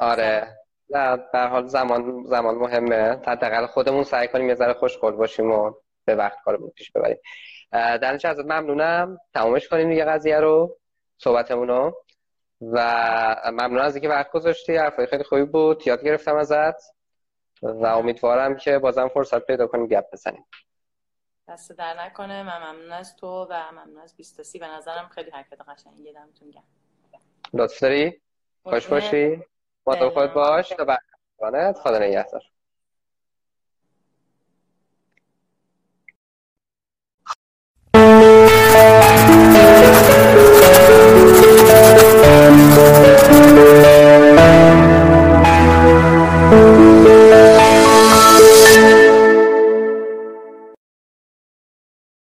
Speaker 1: آره. نه در حال زمان زمان مهمه. حداقل خودمون سعی کنیم یه ذره خوشقول باشیم و به وقت کارمون پیش ببریم. در ازت؟ ممنونم. تمامش کنیم دیگه قضیه رو. صحبتمون رو. و ممنون از اینکه وقت گذاشتی حرفای خیلی خوبی بود یاد گرفتم ازت. و امیدوارم که بازم فرصت پیدا کنیم گپ بزنیم.
Speaker 2: دست در نکنه. من ممنون از تو و ممنون از بیستاسی به نظرم خیلی حرکت قشنگی دمتون گرم
Speaker 1: لطف داری؟ خوش باشی. با خود باش. تا بعد. خدا نگهدار.